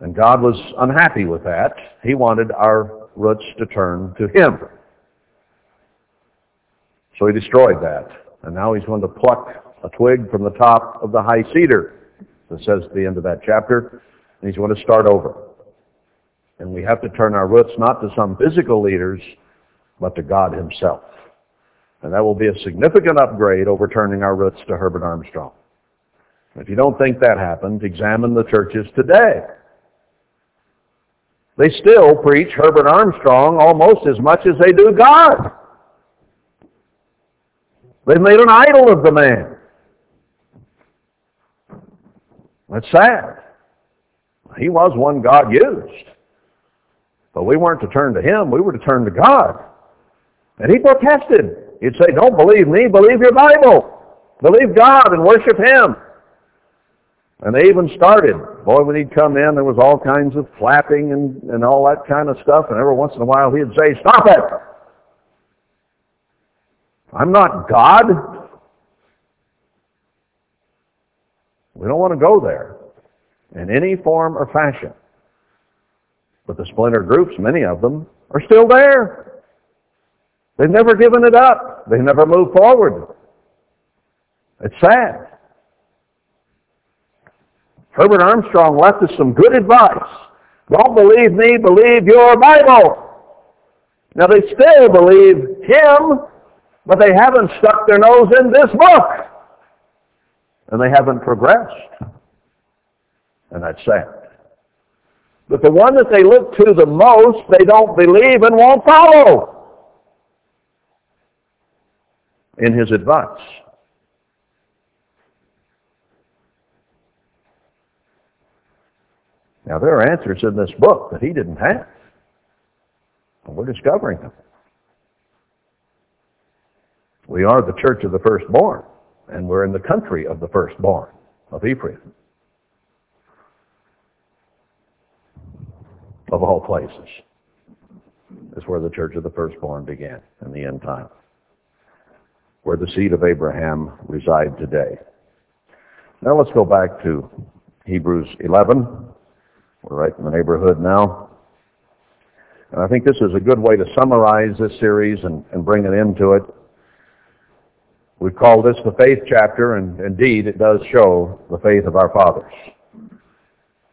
And God was unhappy with that. He wanted our roots to turn to Him. So he destroyed that. And now he's going to pluck a twig from the top of the high cedar, that says at the end of that chapter, and he's going to start over. And we have to turn our roots not to some physical leaders, but to God himself. And that will be a significant upgrade over turning our roots to Herbert Armstrong. If you don't think that happened, examine the churches today. They still preach Herbert Armstrong almost as much as they do God. They've made an idol of the man. That's sad. He was one God used. But we weren't to turn to him, we were to turn to God. And he protested. He'd say, don't believe me, believe your Bible. Believe God and worship him. And they even started. Boy, when he'd come in, there was all kinds of flapping and, and all that kind of stuff. And every once in a while he'd say, stop it! I'm not God. We don't want to go there in any form or fashion. But the splinter groups, many of them, are still there. They've never given it up. They've never moved forward. It's sad. Herbert Armstrong left us some good advice. Don't believe me, believe your Bible. Now they still believe him but they haven't stuck their nose in this book. And they haven't progressed. And that's sad. But the one that they look to the most, they don't believe and won't follow in his advice. Now there are answers in this book that he didn't have. And we're discovering them. We are the church of the firstborn, and we're in the country of the firstborn of Ephraim. Of all places is where the church of the firstborn began in the end time, where the seed of Abraham reside today. Now let's go back to Hebrews 11. We're right in the neighborhood now. And I think this is a good way to summarize this series and, and bring an end to it. We've called this the faith chapter, and indeed it does show the faith of our fathers.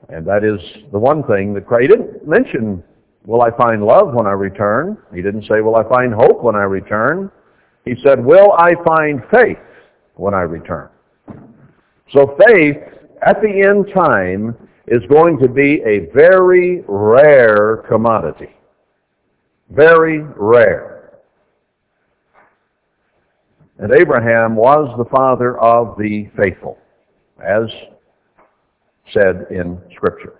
And that is the one thing that Christ, didn't mention, will I find love when I return? He didn't say, will I find hope when I return? He said, will I find faith when I return? So faith at the end time is going to be a very rare commodity. Very rare. And Abraham was the father of the faithful, as said in Scripture.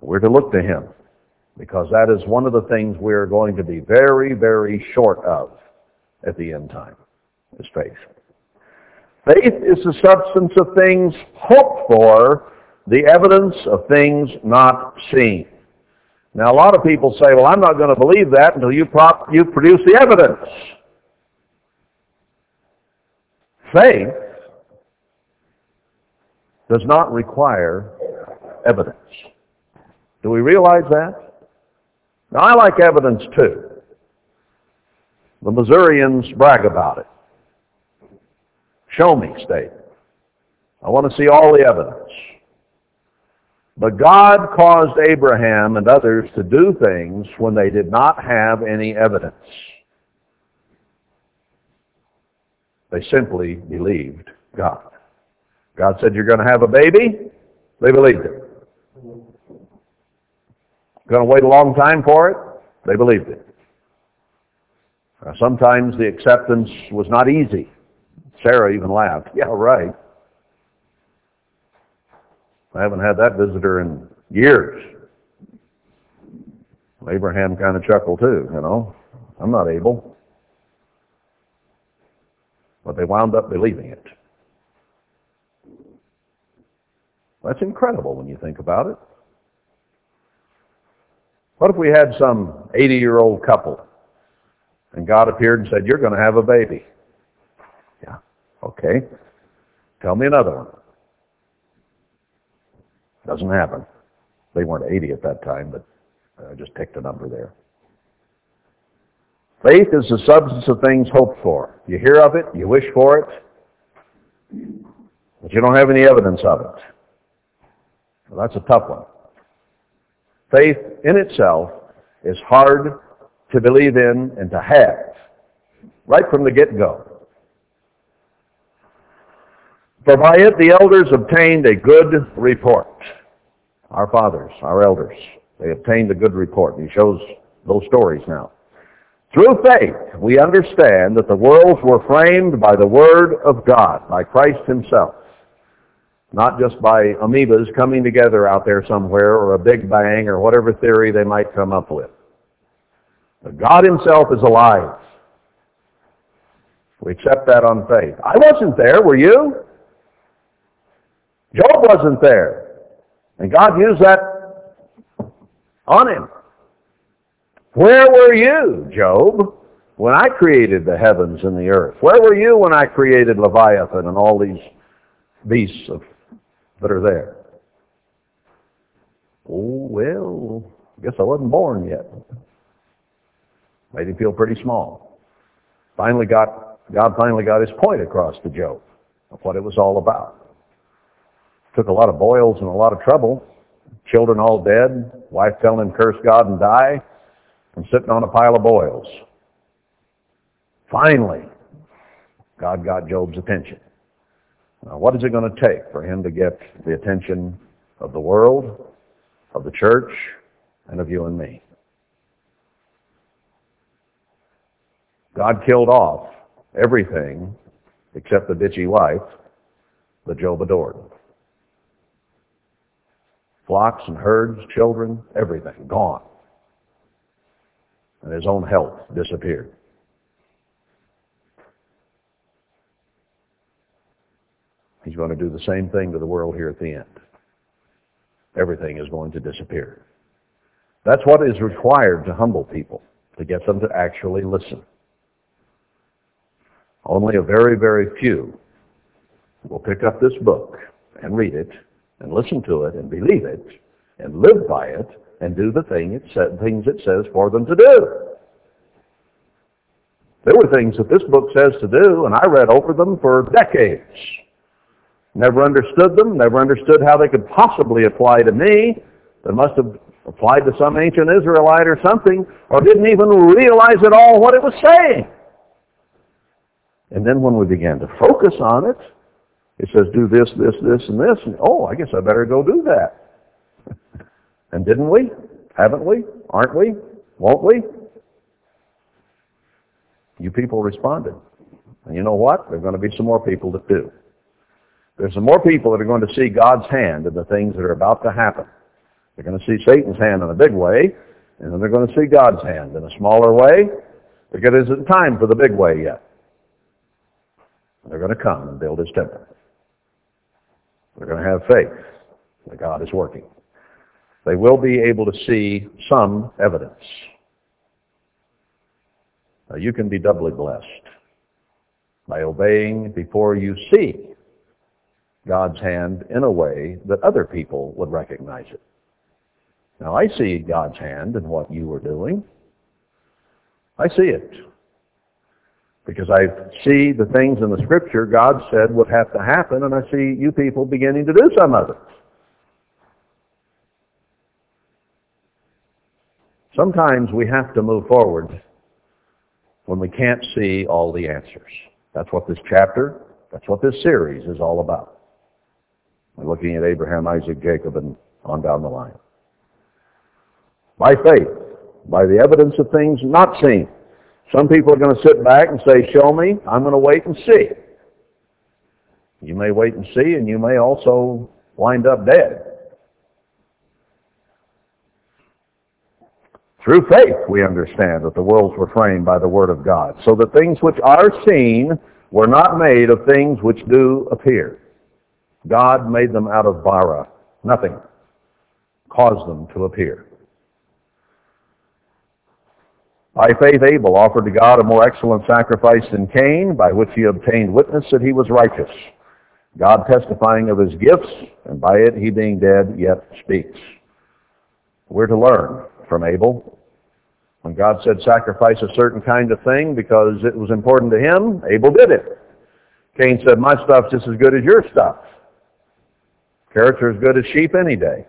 We're to look to him because that is one of the things we're going to be very, very short of at the end time, is faith. Faith is the substance of things hoped for, the evidence of things not seen. Now a lot of people say, well, I'm not going to believe that until you, prop, you produce the evidence. Faith does not require evidence. Do we realize that? Now I like evidence too. The Missourians brag about it. Show me state. I want to see all the evidence. But God caused Abraham and others to do things when they did not have any evidence. They simply believed God. God said, you're going to have a baby. They believed it. Going to wait a long time for it. They believed it. Now, sometimes the acceptance was not easy. Sarah even laughed. Yeah, right. I haven't had that visitor in years. Abraham kind of chuckled too, you know. I'm not able. But they wound up believing it. That's incredible when you think about it. What if we had some 80-year-old couple and God appeared and said, you're going to have a baby? Okay. Tell me another one. Doesn't happen. They weren't 80 at that time, but I just picked a number there. Faith is the substance of things hoped for. You hear of it, you wish for it, but you don't have any evidence of it. Well, that's a tough one. Faith in itself is hard to believe in and to have right from the get-go. For by it the elders obtained a good report. Our fathers, our elders, they obtained a good report. And he shows those stories now. Through faith, we understand that the worlds were framed by the Word of God, by Christ himself. Not just by amoebas coming together out there somewhere or a big bang or whatever theory they might come up with. But God himself is alive. We accept that on faith. I wasn't there, were you? Job wasn't there. And God used that on him. Where were you, Job, when I created the heavens and the earth? Where were you when I created Leviathan and all these beasts of, that are there? Oh, well, I guess I wasn't born yet. Made him feel pretty small. Finally got, God finally got his point across to Job of what it was all about. Took a lot of boils and a lot of trouble. Children all dead. Wife telling him curse God and die. And sitting on a pile of boils. Finally, God got Job's attention. Now, what is it going to take for him to get the attention of the world, of the church, and of you and me. God killed off everything except the bitchy wife that Job adored. Flocks and herds, children, everything, gone. And his own health disappeared. He's going to do the same thing to the world here at the end. Everything is going to disappear. That's what is required to humble people, to get them to actually listen. Only a very, very few will pick up this book and read it and listen to it and believe it and live by it and do the thing it sa- things it says for them to do. There were things that this book says to do, and I read over them for decades. Never understood them, never understood how they could possibly apply to me. They must have applied to some ancient Israelite or something, or didn't even realize at all what it was saying. And then when we began to focus on it, it says do this, this, this, and this, and oh, I guess I better go do that. and didn't we? Haven't we? Aren't we? Won't we? You people responded. And you know what? There are going to be some more people that do. There's some more people that are going to see God's hand in the things that are about to happen. They're going to see Satan's hand in a big way, and then they're going to see God's hand in a smaller way, because it isn't time for the big way yet. They're going to come and build his temple. They're going to have faith that God is working. They will be able to see some evidence. Now you can be doubly blessed by obeying before you see God's hand in a way that other people would recognize it. Now I see God's hand in what you are doing. I see it. Because I see the things in the scripture God said would have to happen, and I see you people beginning to do some of it. Sometimes we have to move forward when we can't see all the answers. That's what this chapter, that's what this series is all about. We're looking at Abraham, Isaac, Jacob, and on down the line. By faith, by the evidence of things not seen. Some people are going to sit back and say, show me. I'm going to wait and see. You may wait and see, and you may also wind up dead. Through faith, we understand that the worlds were framed by the Word of God, so that things which are seen were not made of things which do appear. God made them out of bara, nothing, caused them to appear. By faith Abel offered to God a more excellent sacrifice than Cain, by which he obtained witness that he was righteous, God testifying of his gifts, and by it he being dead yet speaks. We're to learn from Abel. When God said sacrifice a certain kind of thing because it was important to him, Abel did it. Cain said, my stuff's just as good as your stuff. Carrots are as good as sheep any day.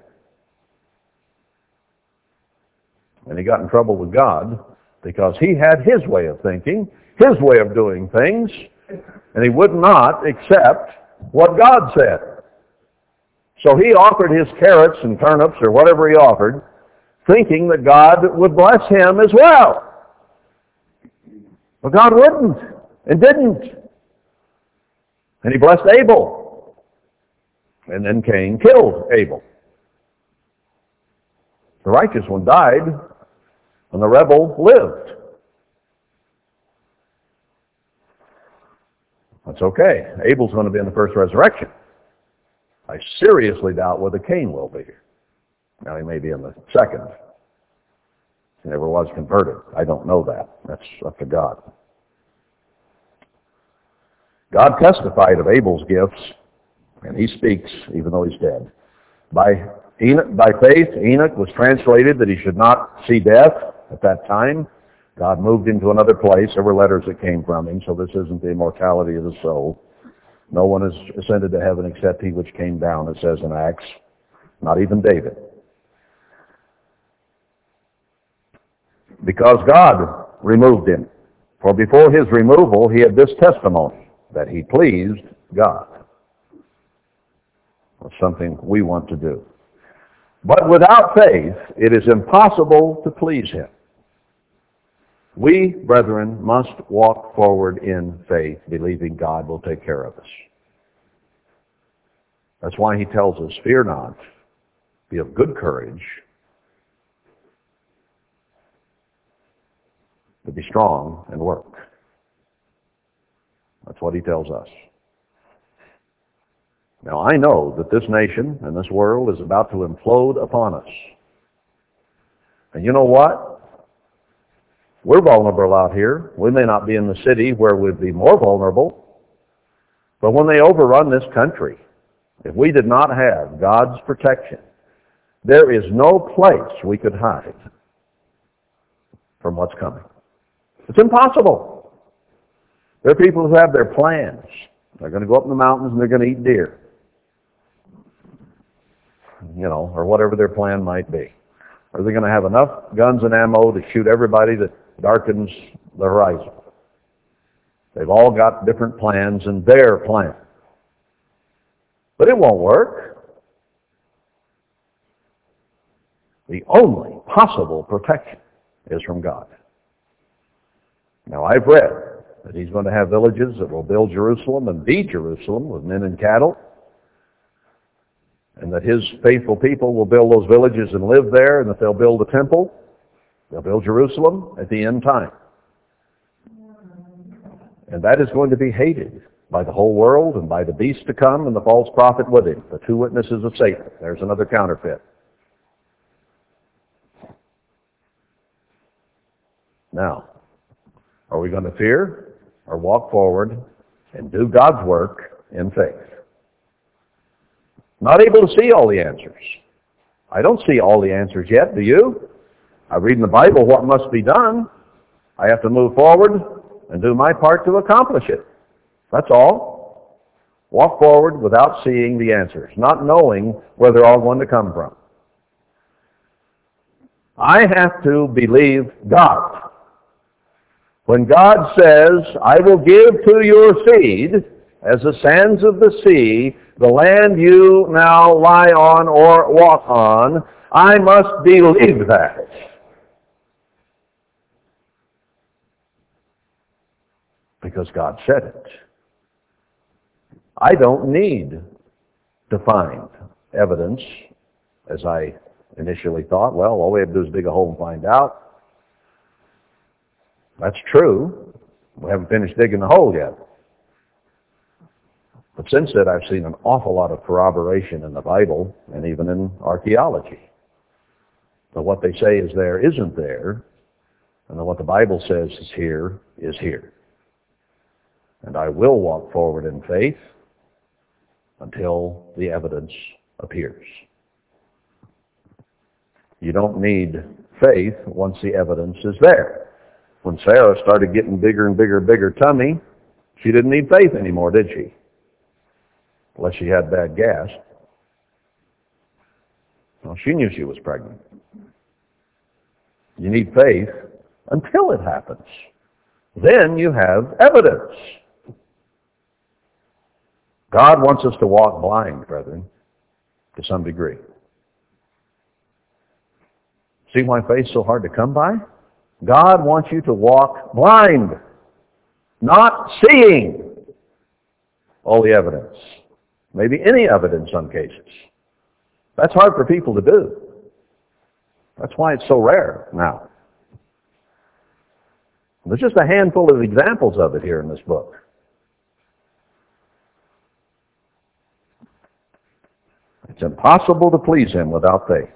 And he got in trouble with God because he had his way of thinking, his way of doing things, and he would not accept what God said. So he offered his carrots and turnips or whatever he offered, thinking that God would bless him as well. But God wouldn't and didn't. And he blessed Abel. And then Cain killed Abel. The righteous one died and the rebel lived. That's okay. Abel's going to be in the first resurrection. I seriously doubt whether Cain will be. Now he may be in the second. He never was converted. I don't know that. That's up to God. God testified of Abel's gifts, and he speaks even though he's dead. By, Enoch, by faith, Enoch was translated that he should not see death at that time. God moved him to another place. There were letters that came from him, so this isn't the immortality of the soul. No one has ascended to heaven except he which came down, it says in Acts. Not even David. Because God removed him. For before his removal, he had this testimony, that he pleased God. That's something we want to do. But without faith, it is impossible to please him. We, brethren, must walk forward in faith, believing God will take care of us. That's why he tells us, fear not, be of good courage, to be strong and work. That's what he tells us. Now I know that this nation and this world is about to implode upon us. And you know what? We're vulnerable out here. We may not be in the city where we'd be more vulnerable. But when they overrun this country, if we did not have God's protection, there is no place we could hide from what's coming. It's impossible. There are people who have their plans. They're going to go up in the mountains and they're going to eat deer. You know, or whatever their plan might be. Are they going to have enough guns and ammo to shoot everybody that darkens the horizon? They've all got different plans and their plan. But it won't work. The only possible protection is from God. Now I've read that he's going to have villages that will build Jerusalem and be Jerusalem with men and cattle. And that his faithful people will build those villages and live there and that they'll build a temple. They'll build Jerusalem at the end time. And that is going to be hated by the whole world and by the beast to come and the false prophet with him, the two witnesses of Satan. There's another counterfeit. Now, are we going to fear or walk forward and do God's work in faith? Not able to see all the answers. I don't see all the answers yet, do you? I read in the Bible what must be done. I have to move forward and do my part to accomplish it. That's all. Walk forward without seeing the answers, not knowing where they're all going to come from. I have to believe God. When God says, I will give to your seed, as the sands of the sea, the land you now lie on or walk on, I must believe that. Because God said it. I don't need to find evidence, as I initially thought. Well, all we have to do is dig a hole and find out. That's true. We haven't finished digging the hole yet. But since then, I've seen an awful lot of corroboration in the Bible and even in archaeology. That what they say is there isn't there, and what the Bible says is here is here. And I will walk forward in faith until the evidence appears. You don't need faith once the evidence is there. When Sarah started getting bigger and bigger, bigger tummy, she didn't need faith anymore, did she? Unless she had bad gas. Well, she knew she was pregnant. You need faith until it happens. Then you have evidence. God wants us to walk blind, brethren, to some degree. See why faith's so hard to come by? God wants you to walk blind, not seeing all the evidence. Maybe any evidence in some cases. That's hard for people to do. That's why it's so rare now. There's just a handful of examples of it here in this book. It's impossible to please him without faith.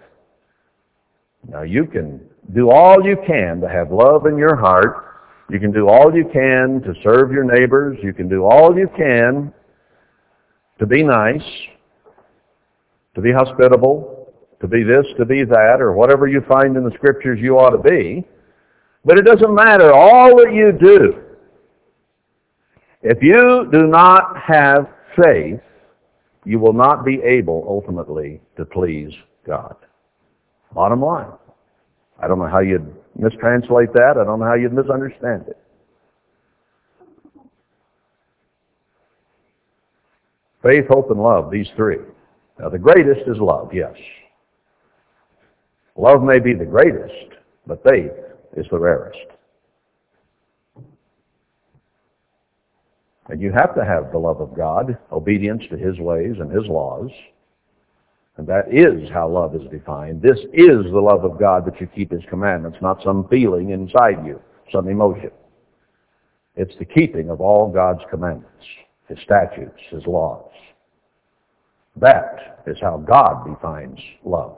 Now you can do all you can to have love in your heart. You can do all you can to serve your neighbors. You can do all you can to be nice, to be hospitable, to be this, to be that, or whatever you find in the scriptures you ought to be. But it doesn't matter. All that you do, if you do not have faith, you will not be able ultimately to please God. Bottom line. I don't know how you'd mistranslate that. I don't know how you'd misunderstand it. Faith, hope, and love, these three. Now the greatest is love, yes. Love may be the greatest, but faith is the rarest. And you have to have the love of God, obedience to His ways and His laws. And that is how love is defined. This is the love of God that you keep His commandments, not some feeling inside you, some emotion. It's the keeping of all God's commandments, His statutes, His laws. That is how God defines love.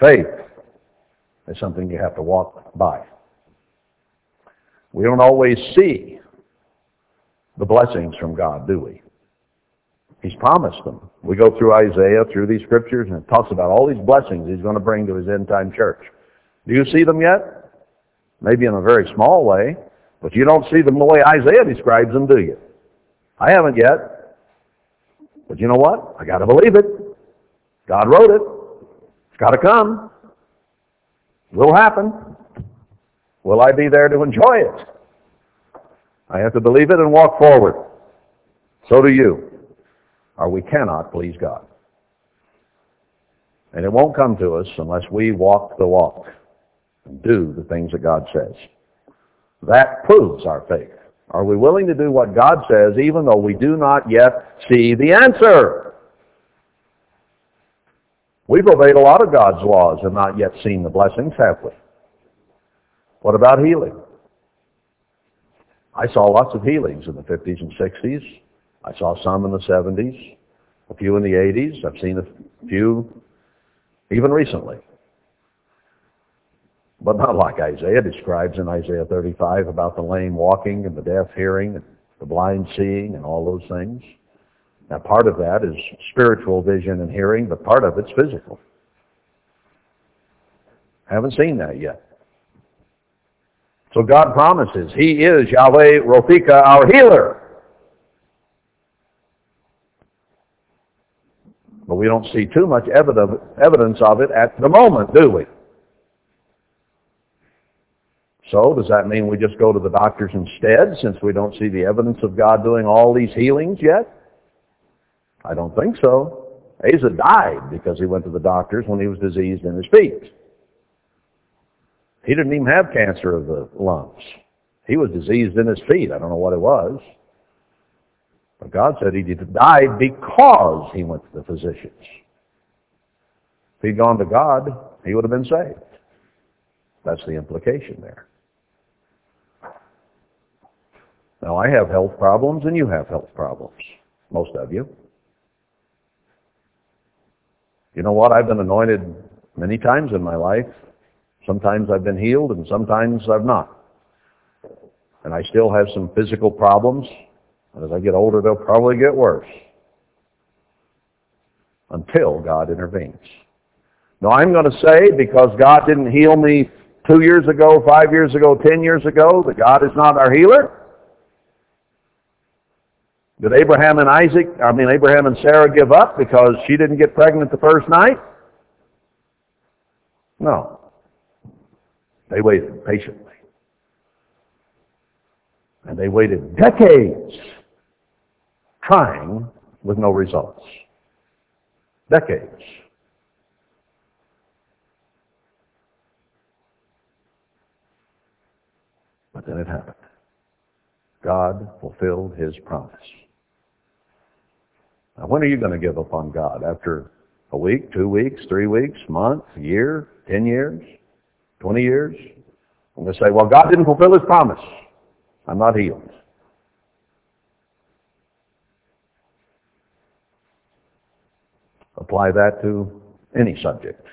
Faith is something you have to walk by. We don't always see the blessings from God, do we? He's promised them. We go through Isaiah, through these scriptures, and it talks about all these blessings he's going to bring to his end-time church. Do you see them yet? Maybe in a very small way, but you don't see them the way Isaiah describes them, do you? I haven't yet. But you know what? I got to believe it. God wrote it. It's got to come. It will happen. Will I be there to enjoy it? I have to believe it and walk forward. So do you. Or we cannot please God. And it won't come to us unless we walk the walk and do the things that God says. That proves our faith. Are we willing to do what God says even though we do not yet see the answer? We've obeyed a lot of God's laws and not yet seen the blessings, have we? What about healing? I saw lots of healings in the 50s and 60s. I saw some in the 70s, a few in the 80s. I've seen a few even recently. But not like Isaiah describes in Isaiah 35 about the lame walking and the deaf hearing and the blind seeing and all those things. Now part of that is spiritual vision and hearing, but part of it's physical. Haven't seen that yet. So God promises He is Yahweh Rophika, our healer. But we don't see too much evidence of it at the moment, do we? So does that mean we just go to the doctors instead since we don't see the evidence of God doing all these healings yet? I don't think so. Asa died because he went to the doctors when he was diseased in his feet. He didn't even have cancer of the lungs. He was diseased in his feet. I don't know what it was. But God said he died because he went to the physicians. If he'd gone to God, he would have been saved. That's the implication there. Now, I have health problems and you have health problems. Most of you. You know what? I've been anointed many times in my life Sometimes I've been healed and sometimes I've not. And I still have some physical problems. And as I get older, they'll probably get worse. Until God intervenes. Now I'm going to say, because God didn't heal me two years ago, five years ago, ten years ago, that God is not our healer. Did Abraham and Isaac, I mean Abraham and Sarah give up because she didn't get pregnant the first night? No. They waited patiently. And they waited decades trying with no results. Decades. But then it happened. God fulfilled his promise. Now when are you going to give up on God? After a week, two weeks, three weeks, month, year, ten years? 20 years, and they say, well, God didn't fulfill his promise. I'm not healed. Apply that to any subject.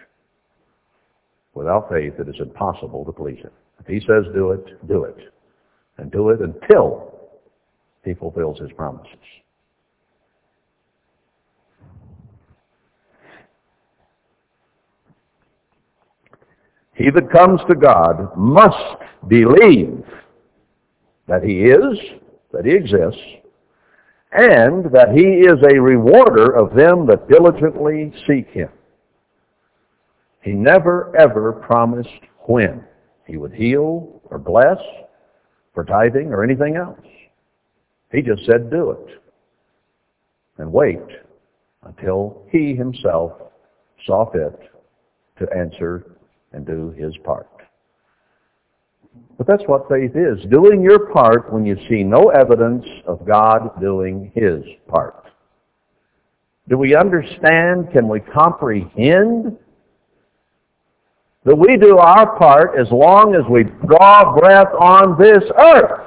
Without faith, it is impossible to please him. If he says do it, do it. And do it until he fulfills his promises. He that comes to God must believe that he is, that he exists, and that he is a rewarder of them that diligently seek him. He never ever promised when he would heal or bless for tithing or anything else. He just said do it. And wait until he himself saw fit to answer and do his part. But that's what faith is, doing your part when you see no evidence of God doing his part. Do we understand? Can we comprehend that we do our part as long as we draw breath on this earth?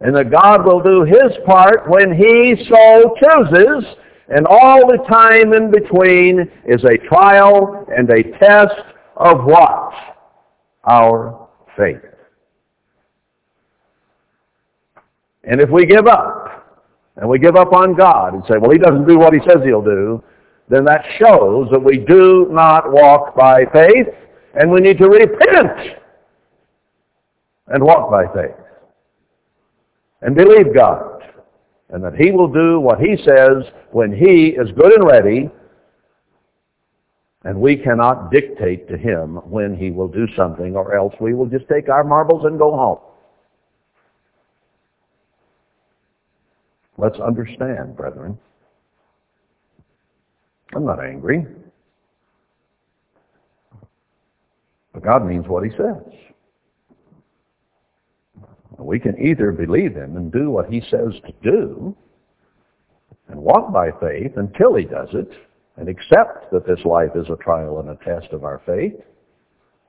And that God will do his part when he so chooses, and all the time in between is a trial and a test of what? Our faith. And if we give up, and we give up on God and say, well, he doesn't do what he says he'll do, then that shows that we do not walk by faith, and we need to repent and walk by faith and believe God, and that he will do what he says when he is good and ready, and we cannot dictate to him when he will do something, or else we will just take our marbles and go home. Let's understand, brethren. I'm not angry. But God means what he says. We can either believe him and do what he says to do and walk by faith until he does it and accept that this life is a trial and a test of our faith,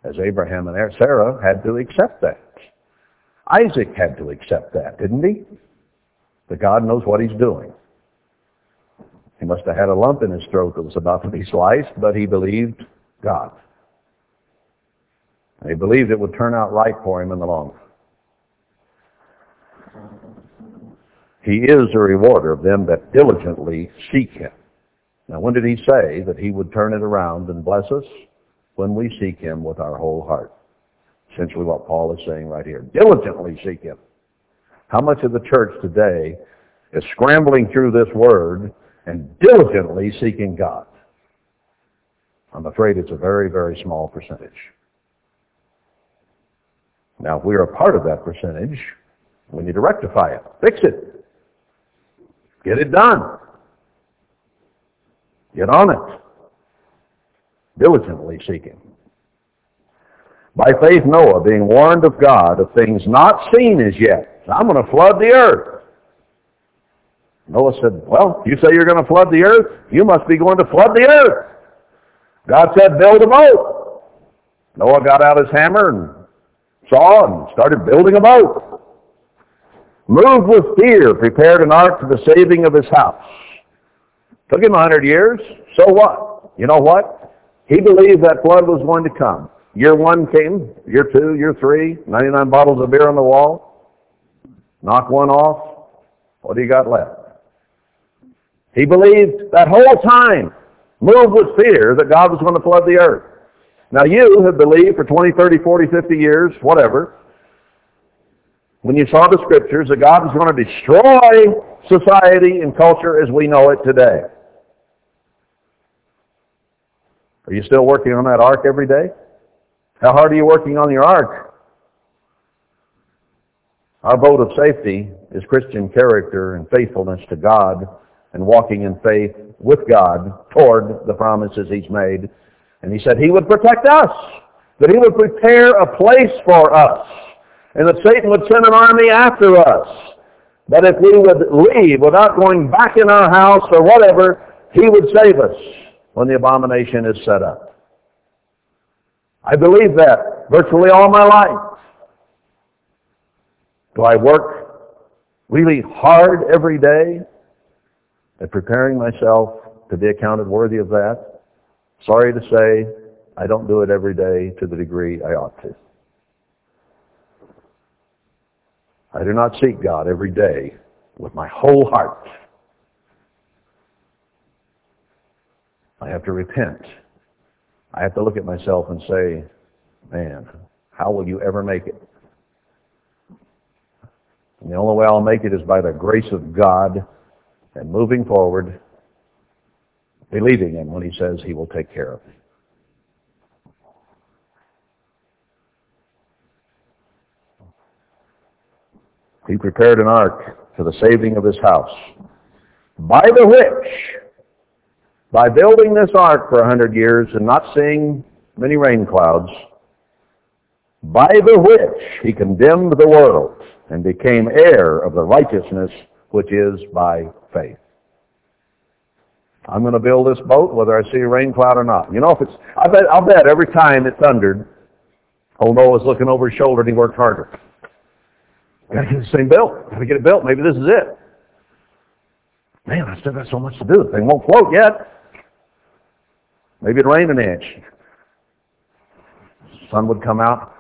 as Abraham and Sarah had to accept that. Isaac had to accept that, didn't he? That God knows what he's doing. He must have had a lump in his throat that was about to be sliced, but he believed God. And he believed it would turn out right for him in the long run. He is a rewarder of them that diligently seek him. Now when did he say that he would turn it around and bless us? When we seek him with our whole heart. Essentially what Paul is saying right here. Diligently seek him. How much of the church today is scrambling through this word and diligently seeking God? I'm afraid it's a very, very small percentage. Now, if we are a part of that percentage, we need to rectify it, fix it, get it done. Get on it. Diligently seeking. By faith Noah, being warned of God of things not seen as yet. I'm going to flood the earth. Noah said, well, you say you're going to flood the earth? You must be going to flood the earth. God said, build a boat. Noah got out his hammer and saw and started building a boat. Moved with fear, prepared an ark for the saving of his house. Took him a hundred years. So what? You know what? He believed that flood was going to come. Year one came, year two, year three, 99 bottles of beer on the wall. Knock one off. What do you got left? He believed that whole time, moved with fear, that God was going to flood the earth. Now you have believed for 20, 30, 40, 50 years, whatever, when you saw the scriptures that God was going to destroy society and culture as we know it today. Are you still working on that ark every day? How hard are you working on your ark? Our boat of safety is Christian character and faithfulness to God and walking in faith with God toward the promises he's made. And he said he would protect us, that he would prepare a place for us, and that Satan would send an army after us. But if we would leave without going back in our house or whatever, he would save us when the abomination is set up. I believe that virtually all my life. Do I work really hard every day at preparing myself to be accounted worthy of that? Sorry to say, I don't do it every day to the degree I ought to. I do not seek God every day with my whole heart. I have to repent. I have to look at myself and say, man, how will you ever make it? And the only way I'll make it is by the grace of God and moving forward, believing Him when He says He will take care of me. He prepared an ark for the saving of his house, by the which by building this ark for a hundred years and not seeing many rain clouds, by the which he condemned the world and became heir of the righteousness which is by faith. I'm going to build this boat whether I see a rain cloud or not. You know, if it's, I bet, I'll bet every time it thundered, old Noah was looking over his shoulder and he worked harder. Got to get this thing built. Got to get it built. Maybe this is it. Man, I still got so much to do. The thing won't float yet. Maybe it'd rain an inch. Sun would come out.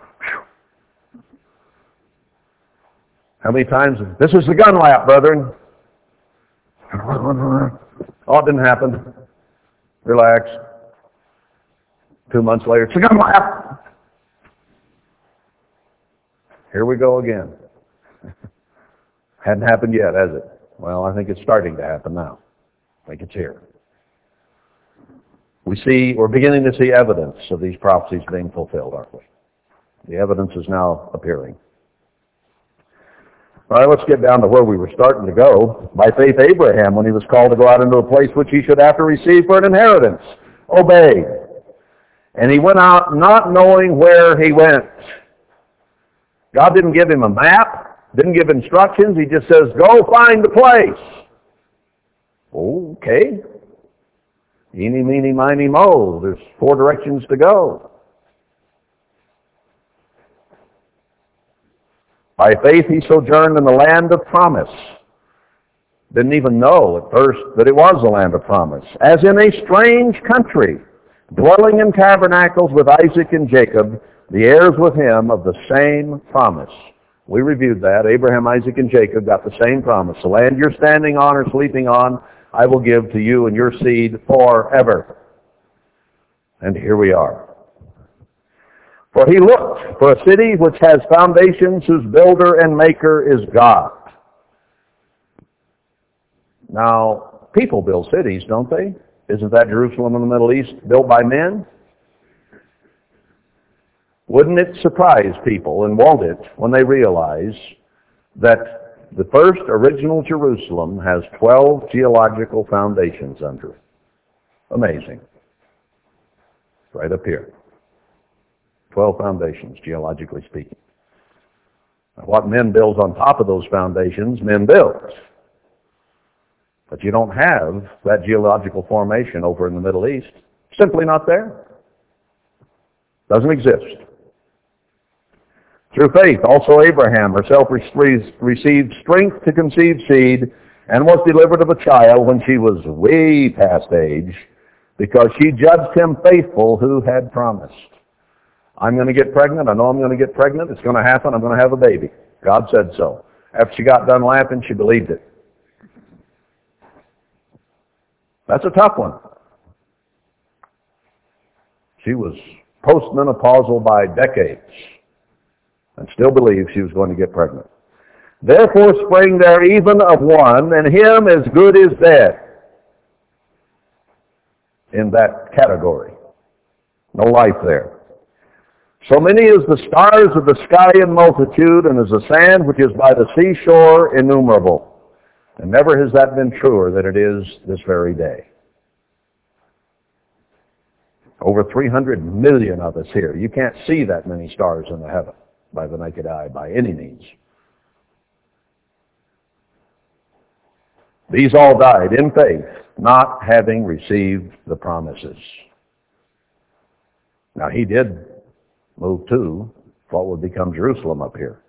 How many times? This is the gun lap, brethren. Oh, it didn't happen. Relax. Two months later, it's a gun lap. Here we go again. Hadn't happened yet, has it? Well, I think it's starting to happen now. I think it's here. We see, we're beginning to see evidence of these prophecies being fulfilled, aren't we? The evidence is now appearing. All right, let's get down to where we were starting to go. By faith, Abraham, when he was called to go out into a place which he should after receive for an inheritance, obeyed. And he went out not knowing where he went. God didn't give him a map, didn't give instructions. He just says, go find the place. Okay. Eeny, meeny, miny, mo. There's four directions to go. By faith he sojourned in the land of promise. Didn't even know at first that it was the land of promise. As in a strange country, dwelling in tabernacles with Isaac and Jacob, the heirs with him of the same promise. We reviewed that. Abraham, Isaac, and Jacob got the same promise. The land you're standing on or sleeping on, I will give to you and your seed forever. And here we are. For he looked for a city which has foundations, whose builder and maker is God. Now, people build cities, don't they? Isn't that Jerusalem in the Middle East built by men? Wouldn't it surprise people, and won't it, when they realize that the first original Jerusalem has 12 geological foundations under it? Amazing. Right up here. Twelve foundations, geologically speaking. What men build on top of those foundations, men build. But you don't have that geological formation over in the Middle East. Simply not there. Doesn't exist. Through faith, also Abraham herself received strength to conceive seed and was delivered of a child when she was way past age because she judged him faithful who had promised. I'm going to get pregnant. I know I'm going to get pregnant. It's going to happen. I'm going to have a baby. God said so. After she got done laughing, she believed it. That's a tough one. She was postmenopausal by decades and still believed she was going to get pregnant. Therefore sprang there even of one, and him as good as dead. In that category. No life there. So many as the stars of the sky in multitude, and as the sand which is by the seashore innumerable. And never has that been truer than it is this very day. Over 300 million of us here. You can't see that many stars in the heaven by the naked eye by any means. These all died in faith, not having received the promises. Now he did move to what would become Jerusalem up here.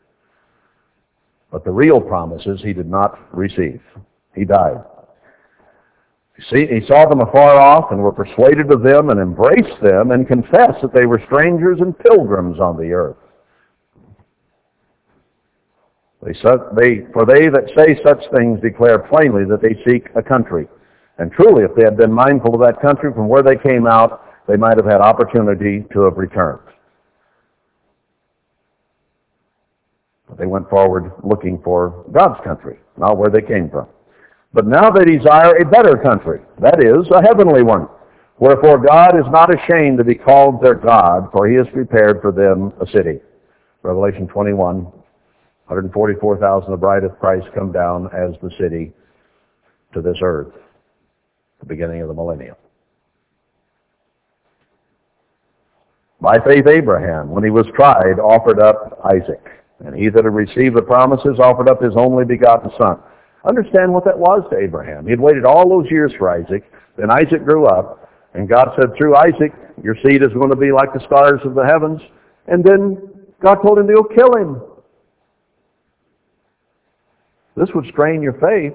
But the real promises he did not receive. He died. See, he saw them afar off and were persuaded of them and embraced them and confessed that they were strangers and pilgrims on the earth. They, they, for they that say such things declare plainly that they seek a country. And truly, if they had been mindful of that country from where they came out, they might have had opportunity to have returned. But they went forward looking for God's country, not where they came from. But now they desire a better country, that is, a heavenly one. Wherefore God is not ashamed to be called their God, for he has prepared for them a city. Revelation 21, 144,000 the bride of Christ come down as the city to this earth, the beginning of the millennium. By faith Abraham, when he was tried, offered up Isaac. And he that had received the promises offered up his only begotten son. Understand what that was to Abraham. He had waited all those years for Isaac. Then Isaac grew up. And God said, through Isaac, your seed is going to be like the stars of the heavens. And then God told him to go kill him. This would strain your faith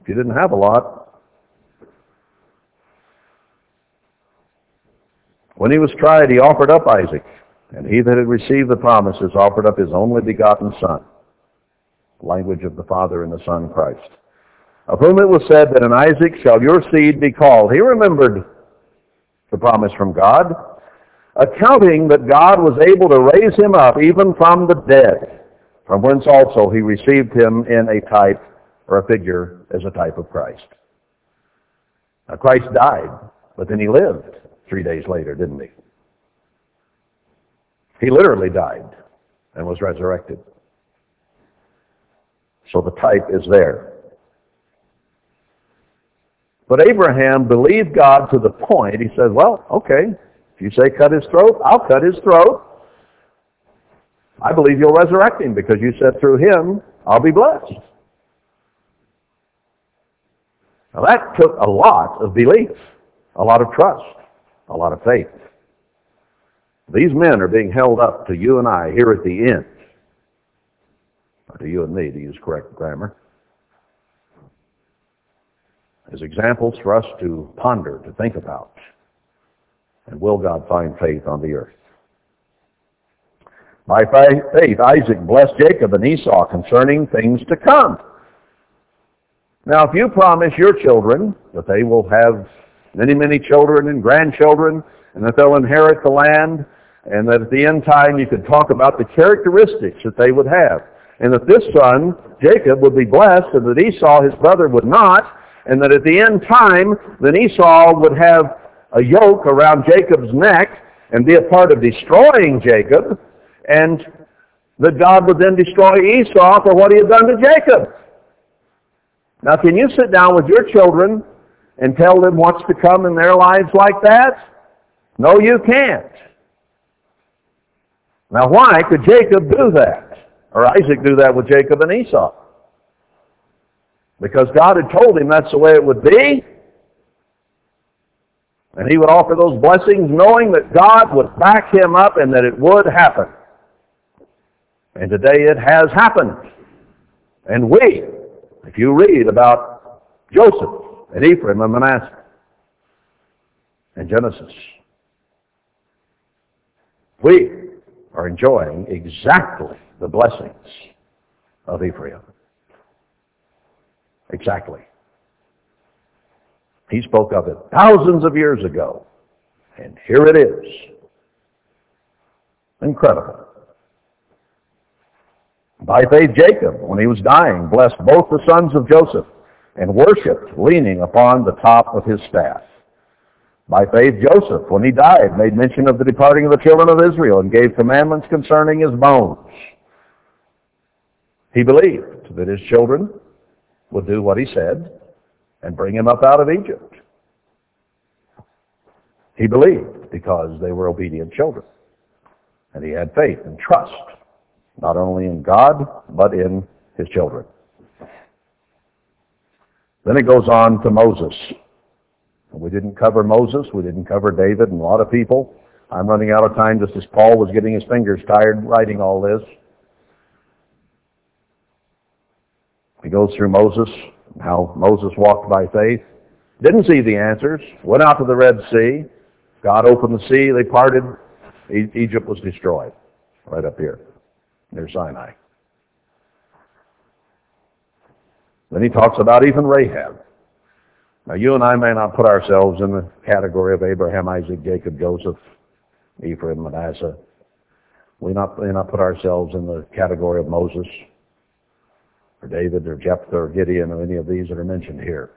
if you didn't have a lot. When he was tried, he offered up Isaac. And he that had received the promises offered up his only begotten son. Language of the Father and the Son, Christ. Of whom it was said that in Isaac shall your seed be called. He remembered the promise from God, accounting that God was able to raise him up even from the dead, from whence also he received him in a type or a figure as a type of Christ. Now Christ died, but then he lived three days later, didn't he? He literally died and was resurrected. So the type is there. But Abraham believed God to the point, he said, well, okay, if you say cut his throat, I'll cut his throat. I believe you'll resurrect him because you said through him, I'll be blessed. Now that took a lot of belief, a lot of trust, a lot of faith. These men are being held up to you and I here at the end. Or to you and me, to use correct grammar. As examples for us to ponder, to think about. And will God find faith on the earth? By faith, Isaac blessed Jacob and Esau concerning things to come. Now, if you promise your children that they will have many, many children and grandchildren, and that they'll inherit the land, and that at the end time you could talk about the characteristics that they would have. And that this son, Jacob, would be blessed, and that Esau, his brother, would not, and that at the end time, then Esau would have a yoke around Jacob's neck and be a part of destroying Jacob, and that God would then destroy Esau for what he had done to Jacob. Now, can you sit down with your children and tell them what's to come in their lives like that? No, you can't. Now why could Jacob do that? Or Isaac do that with Jacob and Esau? Because God had told him that's the way it would be. And he would offer those blessings knowing that God would back him up and that it would happen. And today it has happened. And we, if you read about Joseph and Ephraim and Manasseh and Genesis, we are enjoying exactly the blessings of Ephraim. Exactly. He spoke of it thousands of years ago. And here it is. Incredible. By faith, Jacob, when he was dying, blessed both the sons of Joseph and worshipped, leaning upon the top of his staff. By faith, Joseph, when he died, made mention of the departing of the children of Israel and gave commandments concerning his bones. He believed that his children would do what he said and bring him up out of Egypt. He believed because they were obedient children. And he had faith and trust, not only in God, but in his children. Then it goes on to Moses. We didn't cover Moses. We didn't cover David and a lot of people. I'm running out of time just as Paul was getting his fingers tired writing all this. He goes through Moses, how Moses walked by faith. Didn't see the answers. Went out to the Red Sea. God opened the sea. They parted. Egypt was destroyed. Right up here near Sinai. Then he talks about even Rahab. Now, you and I may not put ourselves in the category of Abraham, Isaac, Jacob, Joseph, Ephraim, Manasseh. We not, may not put ourselves in the category of Moses, or David, or Jephthah, or Gideon, or any of these that are mentioned here.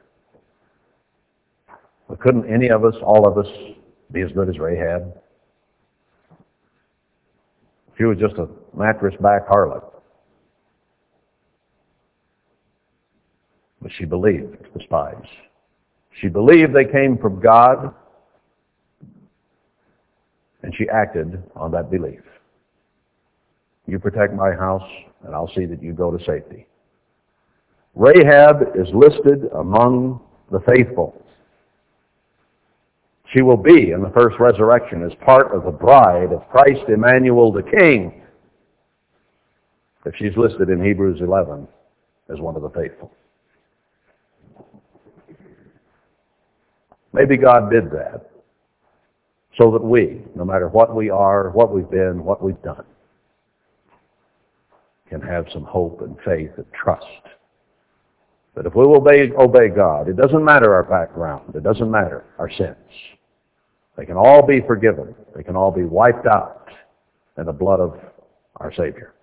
But couldn't any of us, all of us, be as good as Rahab? She was just a mattress back harlot. But she believed the spies. She believed they came from God. And she acted on that belief. You protect my house, and I'll see that you go to safety. Rahab is listed among the faithful. She will be in the first resurrection as part of the bride of Christ Emmanuel the King. If she's listed in Hebrews 11 as one of the faithful. Maybe God did that so that we, no matter what we are, what we've been, what we've done, can have some hope and faith and trust that if we will obey, obey God, it doesn't matter our background, it doesn't matter our sins. They can all be forgiven. They can all be wiped out in the blood of our Savior.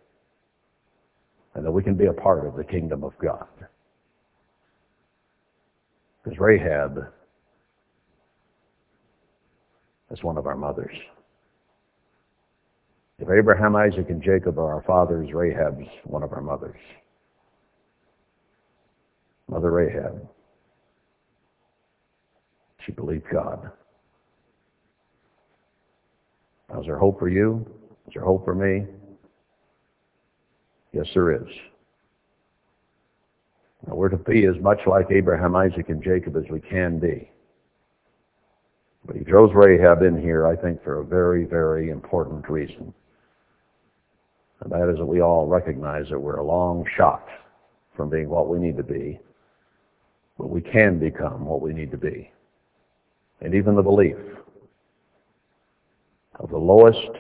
And that we can be a part of the kingdom of God. Because Rahab is one of our mothers. If Abraham, Isaac, and Jacob are our fathers, Rahab's one of our mothers. Mother Rahab. She believed God. Is there hope for you? Is there hope for me? Yes, there is. Now, we're to be as much like Abraham, Isaac, and Jacob as we can be. But he throws Rahab in here, I think, for a very, very important reason. And that is that we all recognize that we're a long shot from being what we need to be. But we can become what we need to be. And even the belief of the lowest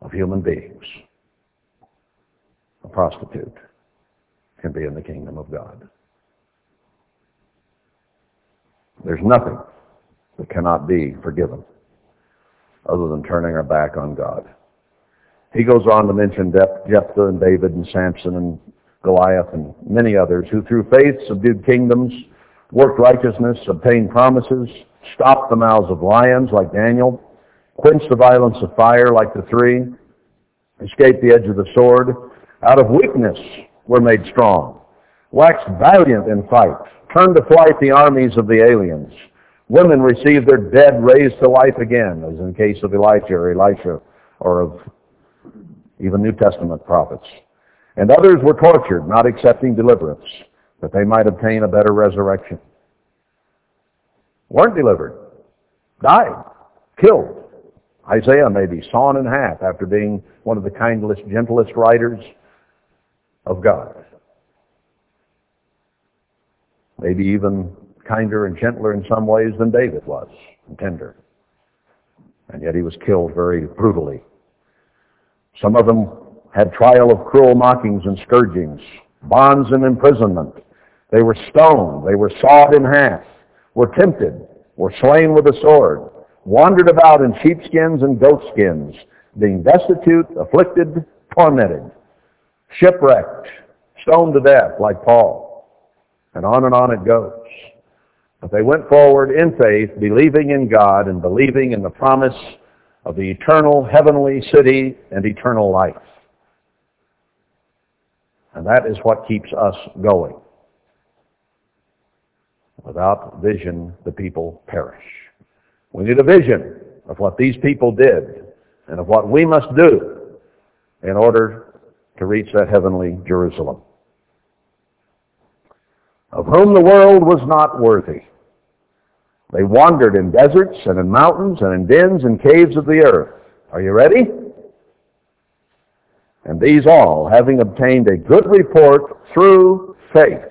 of human beings, a prostitute, can be in the kingdom of God. There's nothing that cannot be forgiven other than turning our back on God. He goes on to mention Jephthah and David and Samson and Goliath and many others who through faith subdued kingdoms, worked righteousness, obtained promises, stopped the mouths of lions like Daniel, quenched the violence of fire like the three, escaped the edge of the sword, out of weakness were made strong, waxed valiant in fight, turned to flight the armies of the aliens. Women received their dead raised to life again, as in case of Elijah or Elisha, or of even New Testament prophets. And others were tortured, not accepting deliverance, that they might obtain a better resurrection. Weren't delivered. Died. Killed. Isaiah may be sawn in half after being one of the kindest, gentlest writers of God. Maybe even kinder and gentler in some ways than David was, and tender. And yet he was killed very brutally. Some of them had trial of cruel mockings and scourgings, bonds and imprisonment. They were stoned. They were sawed in half, were tempted, were slain with a sword, wandered about in sheepskins and goatskins, being destitute, afflicted, tormented, shipwrecked, stoned to death like Paul. And on and on it goes. But they went forward in faith, believing in God and believing in the promise of the eternal heavenly city and eternal life. And that is what keeps us going. Without vision, the people perish. We need a vision of what these people did and of what we must do in order to reach that heavenly Jerusalem. Of whom the world was not worthy. They wandered in deserts and in mountains and in dens and caves of the earth. Are you ready? And these all, having obtained a good report through faith,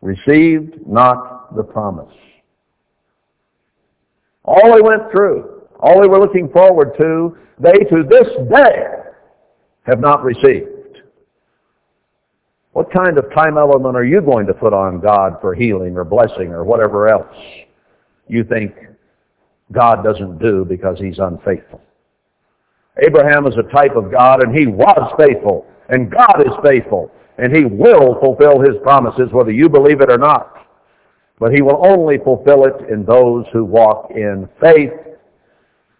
received not the promise. All they went through, all they were looking forward to, they to this day have not received. What kind of time element are you going to put on God for healing or blessing or whatever else you think God doesn't do because he's unfaithful? Abraham is a type of God and he was faithful and God is faithful and he will fulfill his promises whether you believe it or not. But he will only fulfill it in those who walk in faith,